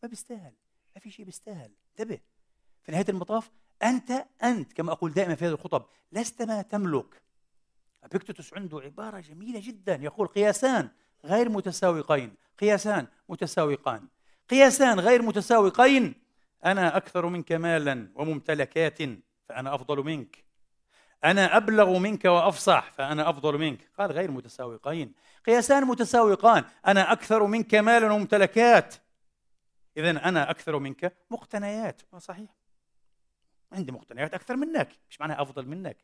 ما بيستاهل. ما في شيء بيستاهل. انتبه. في نهاية المطاف أنت أنت كما أقول دائما في هذه الخطب لست ما تملك. ابيكتوس عنده عبارة جميلة جدا. يقول قياسان غير متساوقين. قياسان متساوقان. قياسان غير متساوقين. أنا أكثر منك مالا وممتلكات فأنا أفضل منك. أنا أبلغ منك وأفصح فأنا أفضل منك. قال غير متساوقين. قياسان متساوقان. أنا أكثر منك مالا وممتلكات. إذا أنا أكثر منك مقتنيات. صحيح. عندي مقتنيات أكثر منك مش معناها أفضل منك؟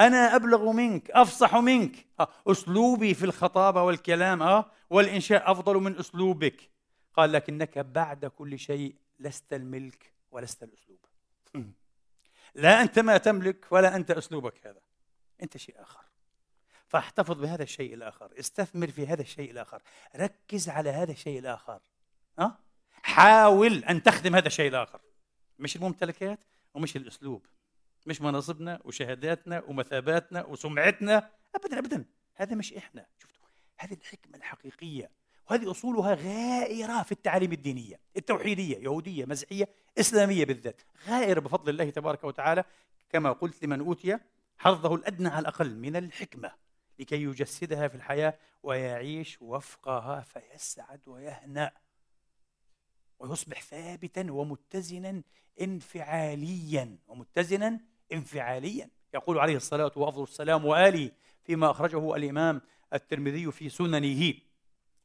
أنا أبلغ منك أفصح منك. آه. أسلوبي في الخطابة والكلام آه والإنشاء أفضل من أسلوبك. قال لكنك بعد كل شيء لست الملك ولست الأسلوب. لا أنت ما تملك ولا أنت أسلوبك هذا. أنت شيء آخر. فاحتفظ بهذا الشيء الآخر. استثمر في هذا الشيء الآخر. ركز على هذا الشيء الآخر. أه؟ حاول أن تخدم هذا الشيء الآخر. مش الممتلكات؟ ومش الأسلوب. مش مناصبنا وشهاداتنا ومثاباتنا وسمعتنا. أبدا أبدا. هذا مش إحنا. شفتوا؟ هذه الحكمة الحقيقية. وهذه أصولها غائرة في التعاليم الدينية التوحيدية يهودية مسيحية إسلامية بالذات. غائرة بفضل الله تبارك وتعالى. كما قلت لمن أوتي حظه الأدنى على الأقل من الحكمة لكي يجسدها في الحياة ويعيش وفقها فيسعد ويهنأ. ويصبح ثابتا ومتزنا انفعاليا ومتزنا انفعاليا. يقول عليه الصلاة وأفضل السلام وآله فيما أخرجه الإمام الترمذي في سننه.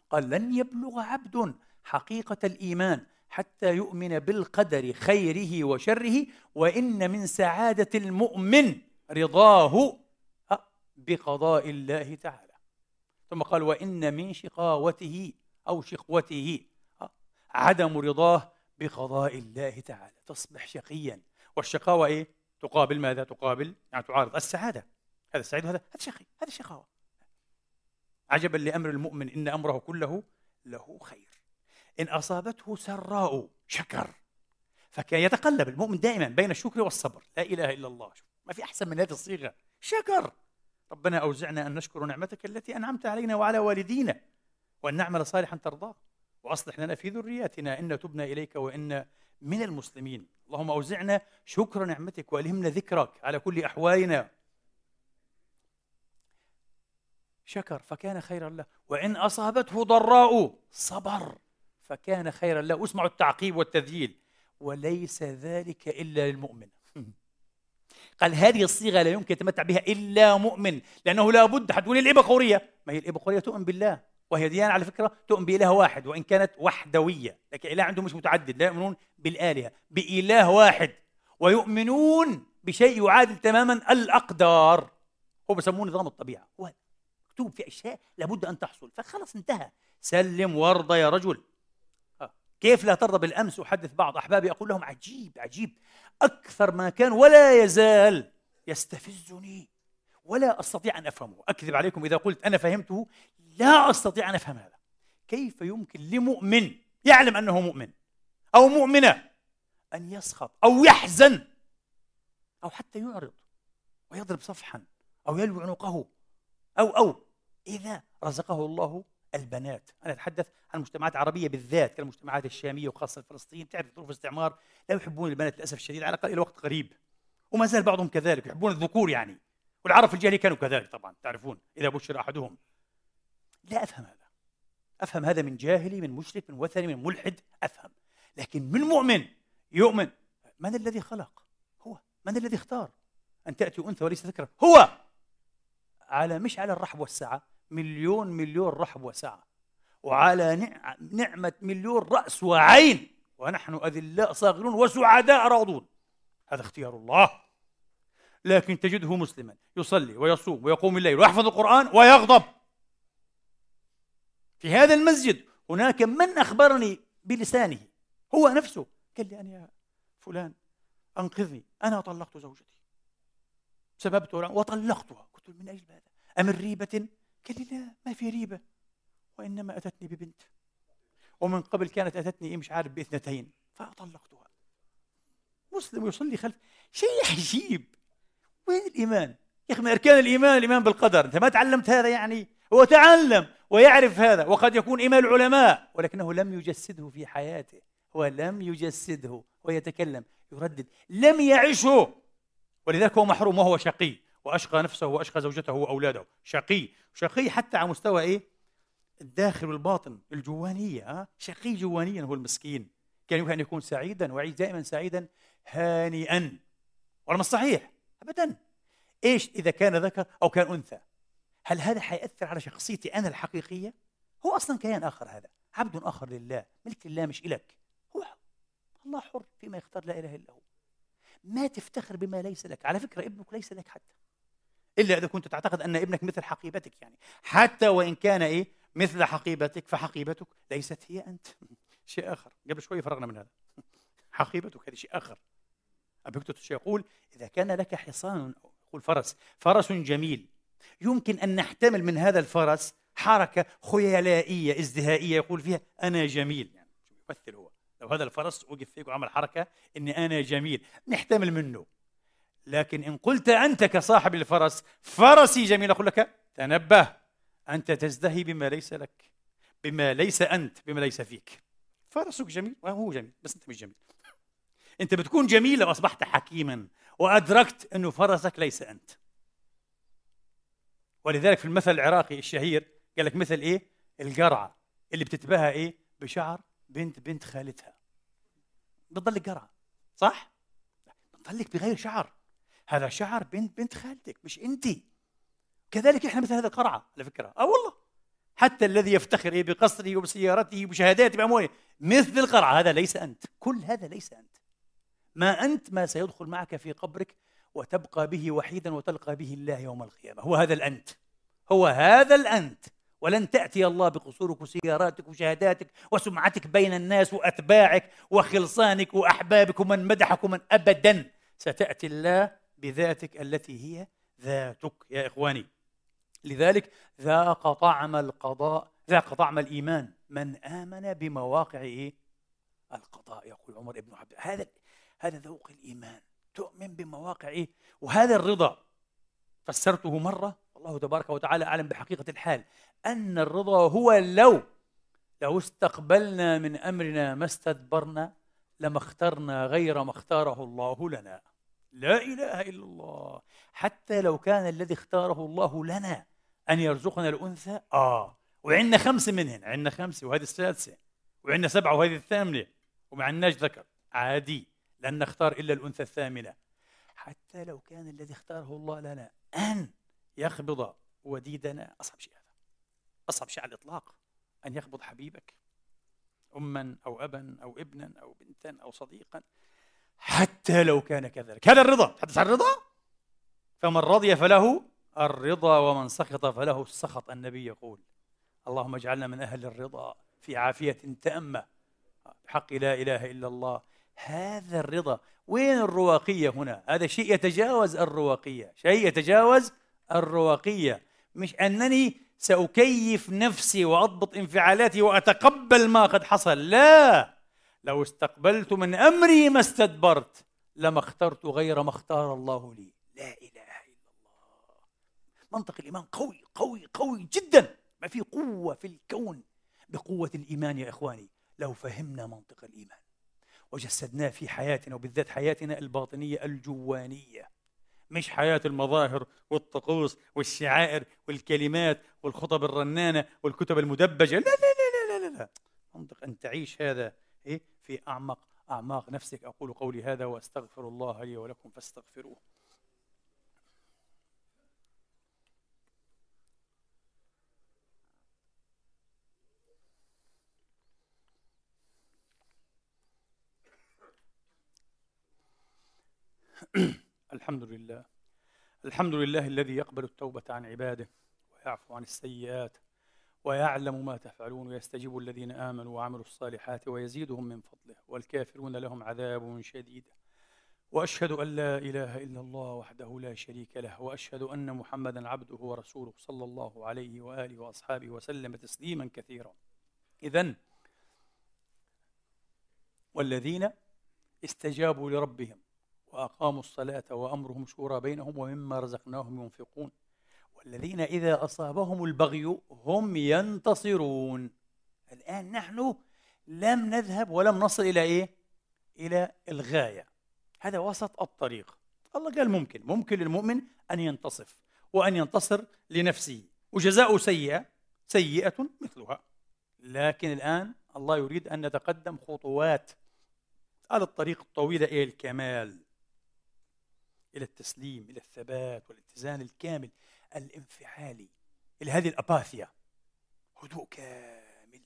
قال لن يبلغ عبد حقيقة الإيمان حتى يؤمن بالقدر خيره وشره وإن من سعادة المؤمن رضاه بقضاء الله تعالى. ثم قال وإن من شقاوته أو شقوته عدم رضاه بقضاء الله تعالى. تصبح شقيا. والشقاوة إيه؟ تقابل ماذا؟ تقابل يعني تعارض السعادة. هذا السعيد وهذا هذا شقي هذا شقاوة. عجبا لأمر المؤمن إن أمره كله له خير. إن أصابته سراء شكر فكان يتقلب المؤمن دائما بين الشكر والصبر. لا إله إلا الله. ما في أحسن من هذه الصيغة. شكر. ربنا أوزعنا أن نشكر نعمتك التي أنعمت علينا وعلى والدينا وأن نعمل صالحا ترضاه. وأصلح لنا في ذرياتنا إن تبنا إليك وإن من المسلمين. اللهم أوزعنا شكر نعمتك وألهمنا ذكرك على كل أحوالنا. شكر فكان خيرا له وإن أصابته ضراء صبر فكان خيرا له. اسمعوا التعقيب والتذييل. وليس ذلك إلا للمؤمن. قال هذه الصيغة لا يمكن يتمتع بها إلا مؤمن لأنه لا بد حتقول الإبقورية. ما هي الإبقورية؟ تؤمن بالله. وهي ديانة على فكرة تؤمن بإله واحد وإن كانت وحدوية لكن إله عندهم مش متعدد لا يؤمنون بالآلهة بإله واحد. ويؤمنون بشيء يعادل تماما الأقدار. هو بسموه نظام الطبيعة. مكتوب في أشياء لابد أن تحصل. فخلص انتهى. سلم وارضى يا رجل. كيف لا ترضى بالأمس؟ أحدث بعض أحبابي أقول لهم عجيب عجيب. أكثر ما كان ولا يزال يستفزني. ولا أستطيع أن أفهمه. أكذب عليكم إذا قلت أنا فهمته لا أستطيع أن أفهم هذا. كيف يمكن لمؤمن يعلم أنه مؤمن أو مؤمنة أن يسخط أو يحزن أو حتى يعرض ويضرب صفحا أو يلوي عنقه أو أو إذا رزقه الله البنات. أنا أتحدث عن مجتمعات عربية بالذات كالمجتمعات الشامية وخاصة فلسطين تعرف ظروف الاستعمار لا يحبون البنات للأسف الشديد على الأقل إلى وقت قريب. وما زال بعضهم كذلك يحبون الذكور يعني. والعرب في الجاهلية كانوا كذلك طبعا تعرفون إذا بشر أحدهم. لا أفهم هذا. أفهم هذا من جاهلي من مشرك من وثني من ملحد أفهم. لكن من مؤمن يؤمن من الذي خلق؟ هو. من الذي اختار؟ أن تأتي أنثى وليس ذكرا هو! على مش على الرحب والسعة. مليون مليون رحب وسعة. وعلى نعمة مليون رأس وعين. ونحن أذلاء صاغرون وسعداء راضون هذا اختيار الله. لكن تجده مسلما يصلي ويصوم ويقوم الليل ويحفظ القرآن ويغضب. في هذا المسجد هناك من أخبرني بلسانه. هو نفسه قال لي أنا يا فلان أنقذني. أنا طلقت زوجتي. سببت وطلقتها. قلت من أجل هذا؟ أمن ريبة قال لي لا ما في ريبة. وإنما أتتني ببنت. ومن قبل كانت أتتني إيه مش عارف بإثنتين. فطلقتها. مسلم يصلي خلف. شيء عجيب. وين الإيمان؟ يا أخي من أركان الإيمان الإيمان بالقدر. أنت ما تعلمت هذا يعني؟ هو تعلم ويعرف هذا. وقد يكون إيمان العلماء ولكنه لم يجسده في حياته. هو لم يجسده ويتكلم يردد. لم يعشه. ولذلك هو محروم وهو شقي. وأشقى نفسه وأشقى زوجته وأولاده. شقي. شقي حتى على مستوى إيه؟ الداخل والباطن الجوانية شقي جوانيا هو المسكين. كان يمكن أن يكون سعيدا ويعيش دائما سعيدا هانئا. ولا مش صحيح ابدا. إيش إذا كان ذكر أو كان أنثى؟ هل هذا حيأثر على شخصيتي أنا الحقيقية؟ هو أصلا كيان آخر هذا. عبد آخر لله. ملك لله مش إلك. هو الله حر فيما يختار لا إله إلا هو. ما تفتخر بما ليس لك. على فكرة ابنك ليس لك حتى. إلا إذا كنت تعتقد أن ابنك مثل حقيبتك يعني. حتى وإن كان إيه؟ مثل حقيبتك فحقيبتك ليست هي أنت. شيء آخر. قبل شوي فرغنا من هذا. حقيبتك هذا شيء آخر. أبيكتوس يقول إذا كان لك حصان يقول فرس فرس جميل. يمكن أن نحتمل من هذا الفرس حركة خيالائية ازدهائية يقول فيها أنا جميل. يعني يمثل هو؟ لو هذا الفرس وقف فيك وعمل حركة إني أنا جميل. نحتمل منه. لكن إن قلت أنت كصاحب الفرس فرسي جميل أقول لك تنبه. أنت تزدهي بما ليس لك بما ليس أنت بما ليس فيك. فرسك جميل وهو جميل بس أنت مش جميل. أنت بتكون جميل لو أصبحت حكيما وأدركت أنه فرسك ليس أنت. ولذلك في المثل العراقي الشهير قال لك مثل إيه؟ القرعة. اللي بتتباهى إيه؟ بشعر بنت بنت خالتها. بتضلك قرعة. صح؟ بتضلك بغير شعر. هذا شعر بنت بنت خالتك مش أنت. كذلك إحنا مثل هذا القرعة على فكرة. آه والله. حتى الذي يفتخر إيه؟ بقصره وبسيارته وبشهاداته بامواله مثل القرعة. هذا ليس أنت. كل هذا ليس أنت. ما أنت ما سيدخل معك في قبرك وتبقى به وحيدا وتلقى به الله يوم القيامة. هو هذا الأنت. هو هذا الأنت. ولن تأتي الله بقصورك وسياراتك وشهاداتك وسمعتك بين الناس وأتباعك وخلصانك وأحبابك ومن مدحك ومن أبدا. ستأتي الله بذاتك التي هي ذاتك يا إخواني. لذلك ذاق طعم القضاء ذاق طعم الإيمان من آمن بمواقع؟ القضاء يقول عمر بن عبد هذا هذا ذوق الإيمان. تؤمن بمواقع إيه؟ وهذا الرضا. فسرته مرة الله تبارك وتعالى أعلم بحقيقة الحال أن الرضا هو لو لو استقبلنا من أمرنا ما استدبرنا لما اخترنا غير ما اختاره الله لنا. لا إله إلا الله. حتى لو كان الذي اختاره الله لنا أن يرزقنا الأنثى آه. وعندنا خمسة منهن عندنا خمسة وهذه السادسة وعندنا سبعة وهذه الثامنة وما ذكر عادي. لن نختار إلا الأنثى الثامنة. حتى لو كان الذي اختاره الله لنا أن يقبض وديدنا أصعب شيء هذا. أصعب شيء على الإطلاق أن يقبض حبيبك أما أو أبا أو ابنا أو بنتا أو صديقا. حتى لو كان كذلك. هذا الرضا. تحدث عن الرضا. فمن رضي فله الرضا ومن سخط فله السخط النبي يقول اللهم اجعلنا من أهل الرضا في عافية تامة. بحق لا إله إلا الله هذا الرضا. وين الرواقية هنا؟ هذا شيء يتجاوز الرواقية. شيء يتجاوز الرواقية. مش أنني سأكيف نفسي وأضبط انفعالاتي وأتقبل ما قد حصل. لا. لو استقبلت من أمري ما استدبرت لما اخترت غير ما اختار الله لي. لا إله إلا الله. منطق الإيمان قوي قوي قوي جدا. ما في قوة في الكون. بقوة الإيمان يا إخواني لو فهمنا منطق الإيمان. وجسدناه في حياتنا وبالذات حياتنا الباطنية الجوانية. مش حياة المظاهر والطقوس والشعائر والكلمات والخطب الرنانة والكتب المدبجة. لا لا لا لا لا, لا. منطق أن تعيش هذا إيه في أعمق أعماق نفسك. أقول قولي هذا وأستغفر الله لي ولكم فاستغفروه. الحمد لله. الحمد لله الذي يقبل التوبة عن عباده ويعفو عن السيئات ويعلم ما تفعلون ويستجيب الذين آمنوا وعملوا الصالحات ويزيدهم من فضله والكافرون لهم عذاب شديد. وأشهد أن لا إله إلا الله وحده لا شريك له وأشهد أن محمدا عبده ورسوله صلى الله عليه وآله وأصحابه وسلم تسليما كثيرا. إذا والذين استجابوا لربهم وأقاموا الصلاة وأمرهم شورى بينهم ومما رزقناهم ينفقون. والذين إذا أصابهم البغي هم ينتصرون. الآن نحن لم نذهب ولم نصل إلى إيه؟ إلى الغاية. هذا وسط الطريق. الله قال ممكن ممكن للمؤمن أن ينتصف وأن ينتصر لنفسه. وجزاء سيئة سيئة مثلها. لكن الآن الله يريد أن نتقدم خطوات على الطريق الطويلة إلى الكمال. إلى التسليم إلى الثبات والاتزان الكامل الانفعالي. إلى هذه الأباثيا هدوء كامل.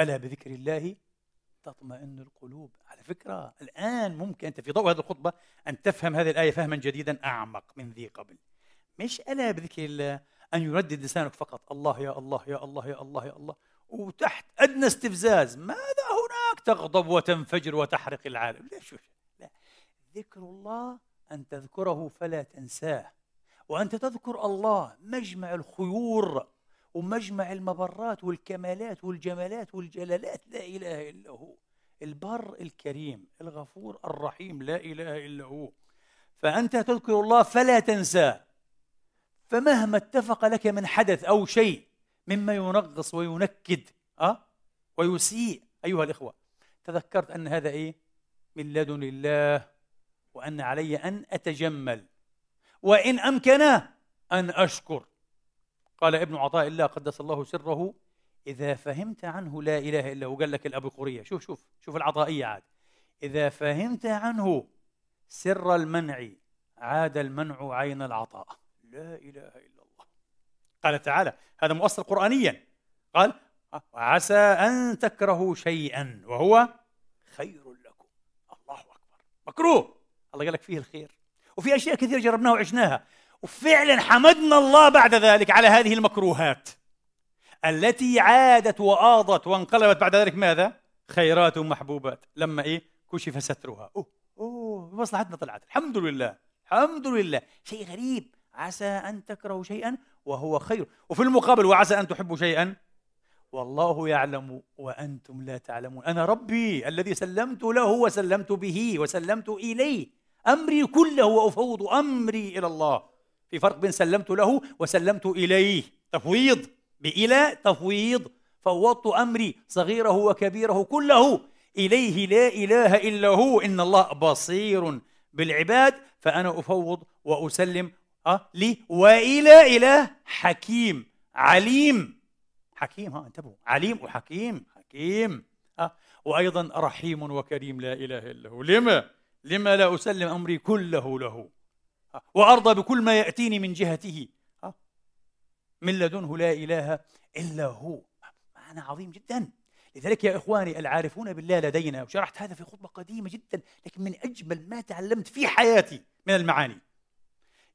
ألا بذكر الله؟ تطمئن القلوب. على فكرة الآن ممكن أنت في ضوء هذه الخطبة أن تفهم هذه الآية فهما جديدا أعمق من ذي قبل. مش ألا بذكر الله أن يردد لسانك فقط الله يا الله يا الله يا الله يا الله. وتحت أدنى استفزاز ماذا هناك تغضب وتنفجر وتحرق العالم؟ لا شو لا. ذكر الله أن تذكره فلا تنساه وأنت تذكر الله مجمع الخيور ومجمع المبرات والكمالات والجمالات والجلالات لا إله إلا هو البر الكريم الغفور الرحيم لا إله إلا هو فأنت تذكر الله فلا تنساه فمهما اتفق لك من حدث أو شيء مما ينغص وينكد أه؟ ويسيء أيها الإخوة تذكرت أن هذا إيه من لدن الله وأن علي أن أتجمل. وإن أمكن أن أشكر. قال ابن عطاء الله قدس الله سره إذا فهمت عنه لا إله إلا هو. قال لك الأبو قرية شوف شوف شوف العطائية عاد. إذا فهمت عنه سر المنع عاد المنع عين العطاء. لا إله إلا الله. قال تعالى هذا مؤصل قرآنيا. قال عسى أن تكرهوا شيئا وهو خير لكم. الله أكبر. مكروه. الله قال لك فيه الخير. وفي أشياء كثيرة جربناها وعشناها. وفعلا حمدنا الله بعد ذلك على هذه المكروهات التي عادت وآضت وانقلبت بعد ذلك ماذا؟ خيرات ومحبوبات لما إيه؟ كشف سترها. أوه أوه مصلحتنا طلعت. الحمد لله الحمد لله. شيء غريب. عسى أن تكرهوا شيئا وهو خير. وفي المقابل وعسى أن تحبوا شيئا. والله يعلم وأنتم لا تعلمون. أنا ربي الذي سلمت له وسلمت به وسلمت إليه. أمري كله وأفوض أمري إلى الله. في فرق بين سلمت له وسلمت إليه. تفويض بإلى تفويض. فوضت أمري صغيره وكبيره كله. إليه لا إله إلا هو. إن الله بصير بالعباد. فأنا أفوض وأسلم أه لي وإلى إله حكيم عليم. حكيم ها انتبهوا. عليم وحكيم حكيم أه. وأيضا رحيم وكريم لا إله إلا هو. لما؟ لما لا أسلم أمري كله له. وأرضى بكل ما يأتيني من جهته. من لدنه لا إله إلا هو. معنى عظيم جدا. لذلك يا إخواني العارفون بالله لدينا وشرحت هذا في خطبة قديمة جدا لكن من أجمل ما تعلمت في حياتي من المعاني.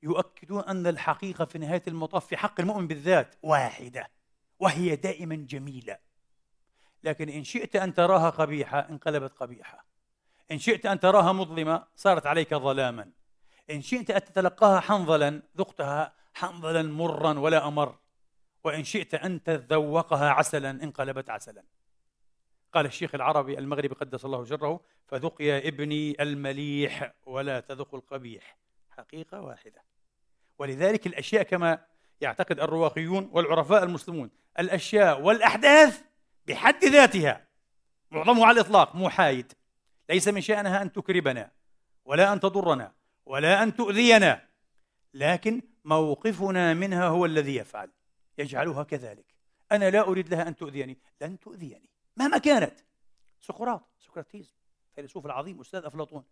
يؤكدون أن الحقيقة في نهاية المطاف في حق المؤمن بالذات واحدة وهي دائما جميلة. لكن إن شئت أن تراها قبيحة انقلبت قبيحة. إن شئت أن تراها مظلمة صارت عليك ظلاما. إن شئت أن تتلقاها حنظلا ذقتها حنظلا مرا ولا أمر. وإن شئت أن تذوقها عسلا انقلبت عسلا. قال الشيخ العربي المغربي قدس الله جره فذق يا ابني المليح ولا تذق القبيح. حقيقة واحدة. ولذلك الأشياء كما يعتقد الرواقيون والعرفاء المسلمون الأشياء والأحداث بحد ذاتها. معظمها على الإطلاق محايد ليس من شأنها أن تكربنا ولا أن تضرنا ولا أن تؤذينا لكن موقفنا منها هو الذي يفعل يجعلها كذلك. أنا لا أريد لها أن تؤذيني لن تؤذيني مهما كانت. سقراط سقراطيز الفيلسوف العظيم أستاذ أفلاطون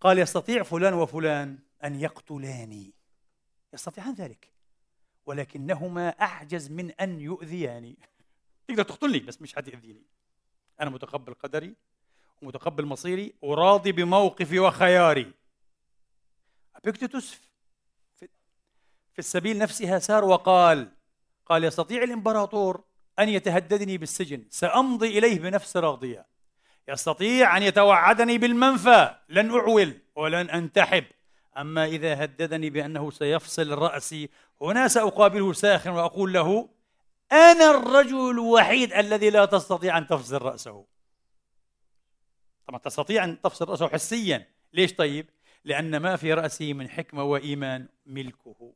قال يستطيع فلان وفلان أن يقتلاني. يستطيعان ذلك. ولكنهما أعجز من أن يؤذياني. تقدر تقتلني بس مش حتأذيني أنا متقبل قدري ومتقبل مصيري وراضي بموقفي وخياري. أبيكتوس في السبيل نفسها سار وقال قال يستطيع الإمبراطور أن يتهددني بالسجن سأمضي إليه بنفس راضية. يستطيع أن يتوعدني بالمنفى لن أعول ولن أنتحب. أما إذا هددني بأنه سيفصل رأسي هنا سأقابله ساخن وأقول له أنا الرجل الوحيد الذي لا تستطيع أن تفصل رأسه. طبعا تستطيع أن تفصل رأسه حسيا. ليش طيب؟ لأن ما في رأسه من حكمة وإيمان ملكه.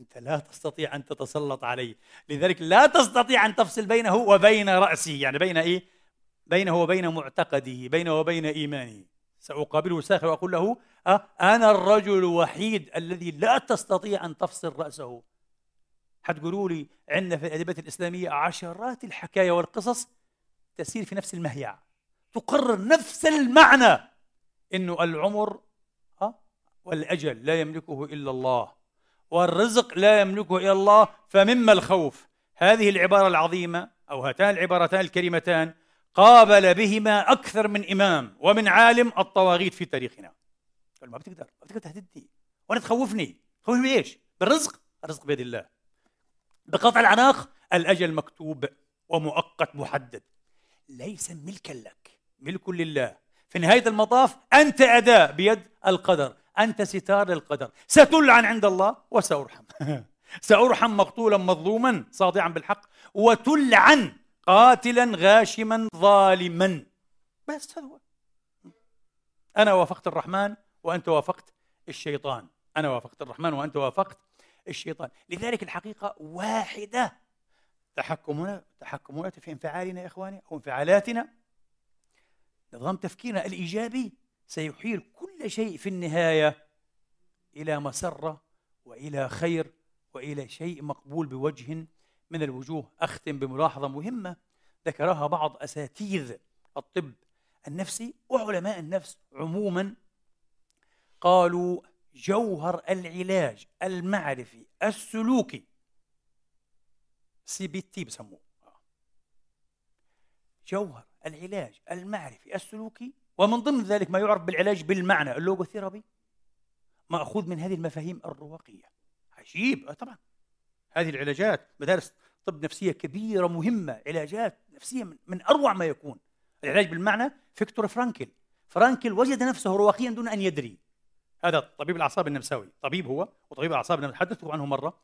أنت لا تستطيع أن تتسلط عليه. لذلك لا تستطيع أن تفصل بينه وبين رأسه. يعني بين إيه؟ بينه وبين معتقده بينه وبين إيمانه. سأقابله ساخر وأقول له أه أنا الرجل الوحيد الذي لا تستطيع أن تفصل رأسه. حتقولوا لي عندنا في الأدبيات الإسلامية عشرات الحكاية والقصص تسير في نفس المهيع تقرر نفس المعنى. إنه العمر أه والأجل لا يملكه إلا الله والرزق لا يملكه إلا الله فمما الخوف. هذه العبارة العظيمة أو هاتان العبارتان الكريمتان قابل بهما أكثر من إمام ومن عالم الطواغيت في تاريخنا. قال ما بتقدر ما بتقدر تهددني ولا تخوفني. تخوفني بإيش؟ بالرزق. الرزق بيد الله. بقطع العناق الأجل مكتوب ومؤقت محدد. ليس ملكا لك. ملك لله. في نهاية المطاف أنت أداة بيد القدر. أنت ستار للقدر. ستلعن عند الله وسأرحم. سأرحم مقتولا مظلوما صادعا بالحق وتلعن قاتلا غاشما ظالما. بس هذا هو. أنا وافقت الرحمن وأنت وافقت الشيطان. أنا وافقت الرحمن وأنت وافقت الشيطان. لذلك الحقيقة واحدة. تحكمنا تحكمنا في انفعالنا يا إخواني أو انفعالاتنا نظام تفكيرنا الإيجابي سيحيل كل شيء في النهاية إلى مسرة وإلى خير وإلى شيء مقبول بوجه من الوجوه. أختم بملاحظة مهمة ذكرها بعض أساتيذ الطب النفسي وعلماء النفس عموما. قالوا جوهر العلاج المعرفي السلوكي CBT بسموه. جوهر العلاج المعرفي السلوكي ومن ضمن ذلك ما يعرف بالعلاج بالمعنى ال logotherapy مأخوذ من هذه المفاهيم الرواقية. عجيب آه، طبعا. هذه العلاجات مدارس طب نفسية كبيرة مهمة علاجات نفسية من أروع ما يكون. العلاج بالمعنى فيكتور فرانكل. فرانكل وجد نفسه رواقيا دون أن يدري. هذا طبيب الأعصاب النمساوي طبيب هو وطبيب الأعصاب تحدثت عنه مرة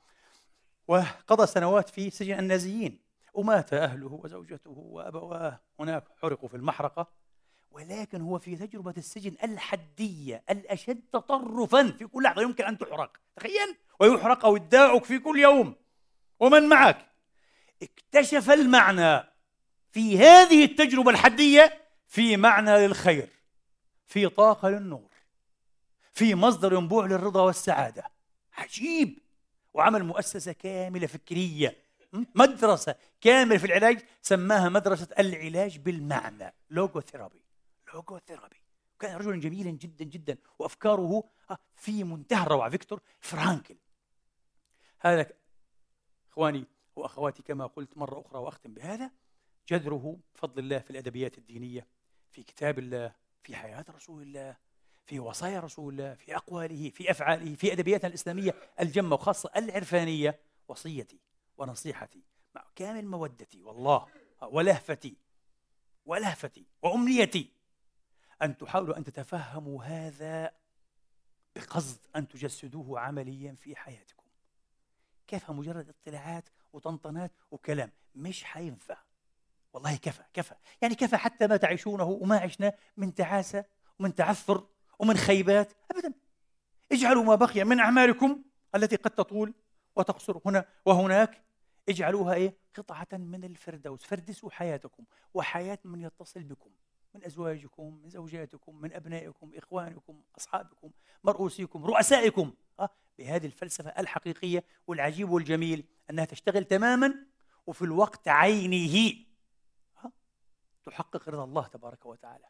وقضى سنوات في سجن النازيين. ومات أهله وزوجته وابواه هناك حرقوا في المحرقة ولكن هو في تجربة السجن الحدية الأشد تطرفا في كل لحظة يمكن أن تحرق. تخيل ويحرق أو يداعك في كل يوم. ومن معك؟ اكتشف المعنى في هذه التجربة الحدية في معنى للخير في طاقة للنور في مصدر ينبوع للرضا والسعادة. عجيب! وعمل مؤسسة كاملة فكرية. مدرسة كاملة في العلاج سماها مدرسة العلاج بالمعنى logotherapy logotherapy كان رجلا جميلا جدا جدا وأفكاره آه، في منتهى الروعة. فيكتور فرانكل. هذا إخواني وأخواتي كما قلت مرة أخرى وأختم بهذا جذره بفضل الله في الأدبيات الدينية في كتاب الله في حياة رسول الله في وصايا رسول الله في أقواله في أفعاله في أدبياتنا الإسلامية الجمة وخاصة العرفانية وصيتي. ونصيحتي. مع كامل مودتي والله ولهفتي ولهفتي وأمنيتي أن تحاولوا أن تتفهموا هذا بقصد أن تجسدوه عمليا في حياتكم. كيف؟ مجرد اطلاعات وطنطنات وكلام. مش حينفع. والله كفى كفى. يعني كفى حتى ما تعيشونه وما عشناه من تعاسة ومن تعثر ومن خيبات. أبدا. اجعلوا ما بقي من أعمالكم التي قد تطول وتقصر هنا وهناك اجعلوها إيه قطعة من الفردوس فردسوا حياتكم وحياة من يتصل بكم من أزواجكم من زوجاتكم من أبنائكم إخوانكم أصحابكم مرؤوسيكم رؤسائكم أه؟ بهذه الفلسفة الحقيقية والعجيب والجميل أنها تشتغل تماما وفي الوقت عينه أه؟ تحقق رضا الله تبارك وتعالى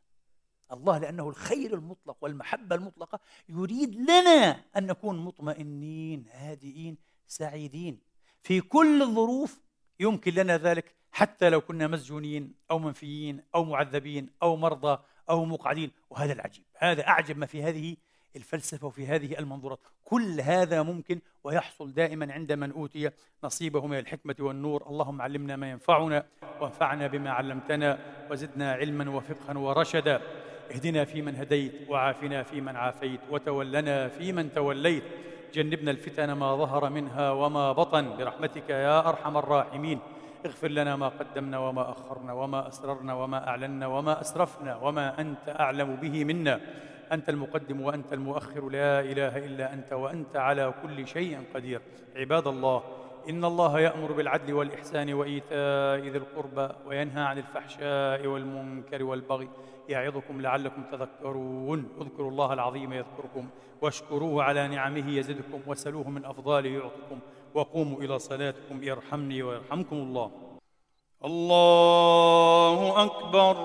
الله لأنه الخير المطلق والمحبة المطلقة يريد لنا أن نكون مطمئنين هادئين سعيدين. في كل الظروف يمكن لنا ذلك حتى لو كنا مسجونين أو منفيين أو معذبين أو مرضى أو مقعدين. وهذا العجيب هذا أعجب ما في هذه الفلسفة وفي هذه المنظورات. كل هذا ممكن ويحصل دائما عند من أوتي نصيبه من الحكمة والنور. اللهم علمنا ما ينفعنا وانفعنا بما علمتنا وزدنا علما وفقها ورشدا. اهدنا فيمن هديت وعافنا فيمن عافيت وتولنا فيمن توليت. جنبنا الفتن ما ظهر منها وما بطن. برحمتك يا أرحم الراحمين. اغفر لنا ما قدمنا وما أخرنا وما أسررنا وما أعلنا وما أسرفنا وما أنت أعلم به منا. أنت المقدم وأنت المؤخر. لا إله إلا أنت وأنت على كل شيء قدير. عباد الله إن الله يأمر بالعدل والإحسان وإيتاء ذي القربى وينهى عن الفحشاء والمنكر والبغي. يعظكم لعلكم تذكرون. اذكروا الله العظيم يذكركم واشكروه على نعمه يزدكم وسلوه من أفضاله يعطكم وقوموا إلى صلاتكم يرحمني ويرحمكم الله. الله أكبر.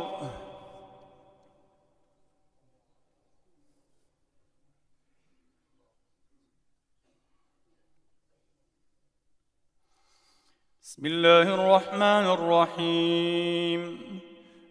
بسم الله الرحمن الرحيم.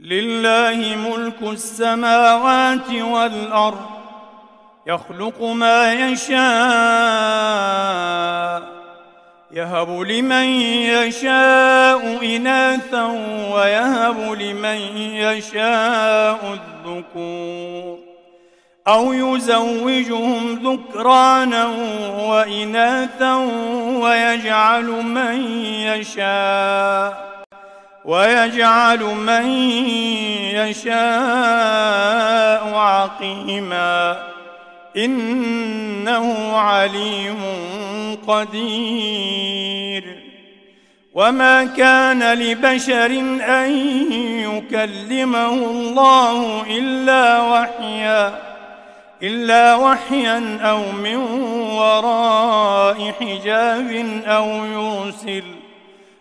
لله ملك السماوات والأرض يخلق ما يشاء يهب لمن يشاء إناثا ويهب لمن يشاء الذكور أو يزوجهم ذكرانا وإناثا ويجعل من يشاء. ويجعل من يشاء عقيما إنه عليم قدير وما كان لبشر أن يكلمه الله إلا وحيا إلا وحيا أو من وراء حجاب أو يرسل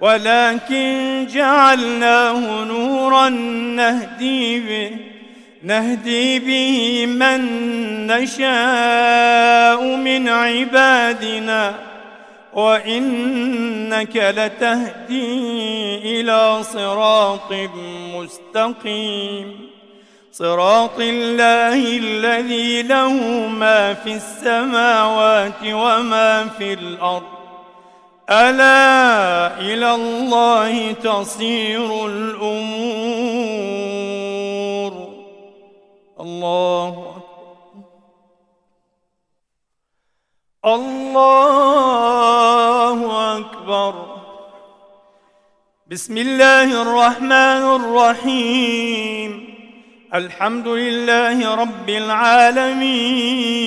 ولكن جعلناه نورا نهدي به نهدي به من نشاء من عبادنا وإنك لتهدي إلى صراط مستقيم. صراط الله الذي له ما في السماوات وما في الأرض. ألا إلى الله تصير الأمور. الله الله أكبر. بسم الله الرحمن الرحيم. الحمد لله رب العالمين.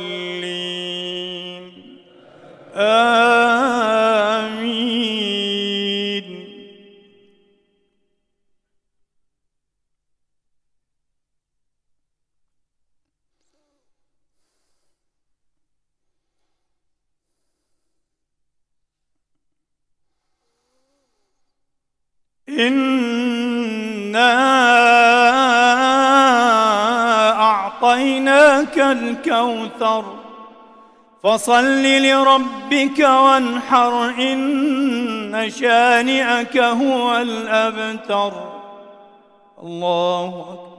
آمين. إنا أعطيناك الكوثر فصل لربك وانحر إن شانئك هو الأبتر. الله أكبر.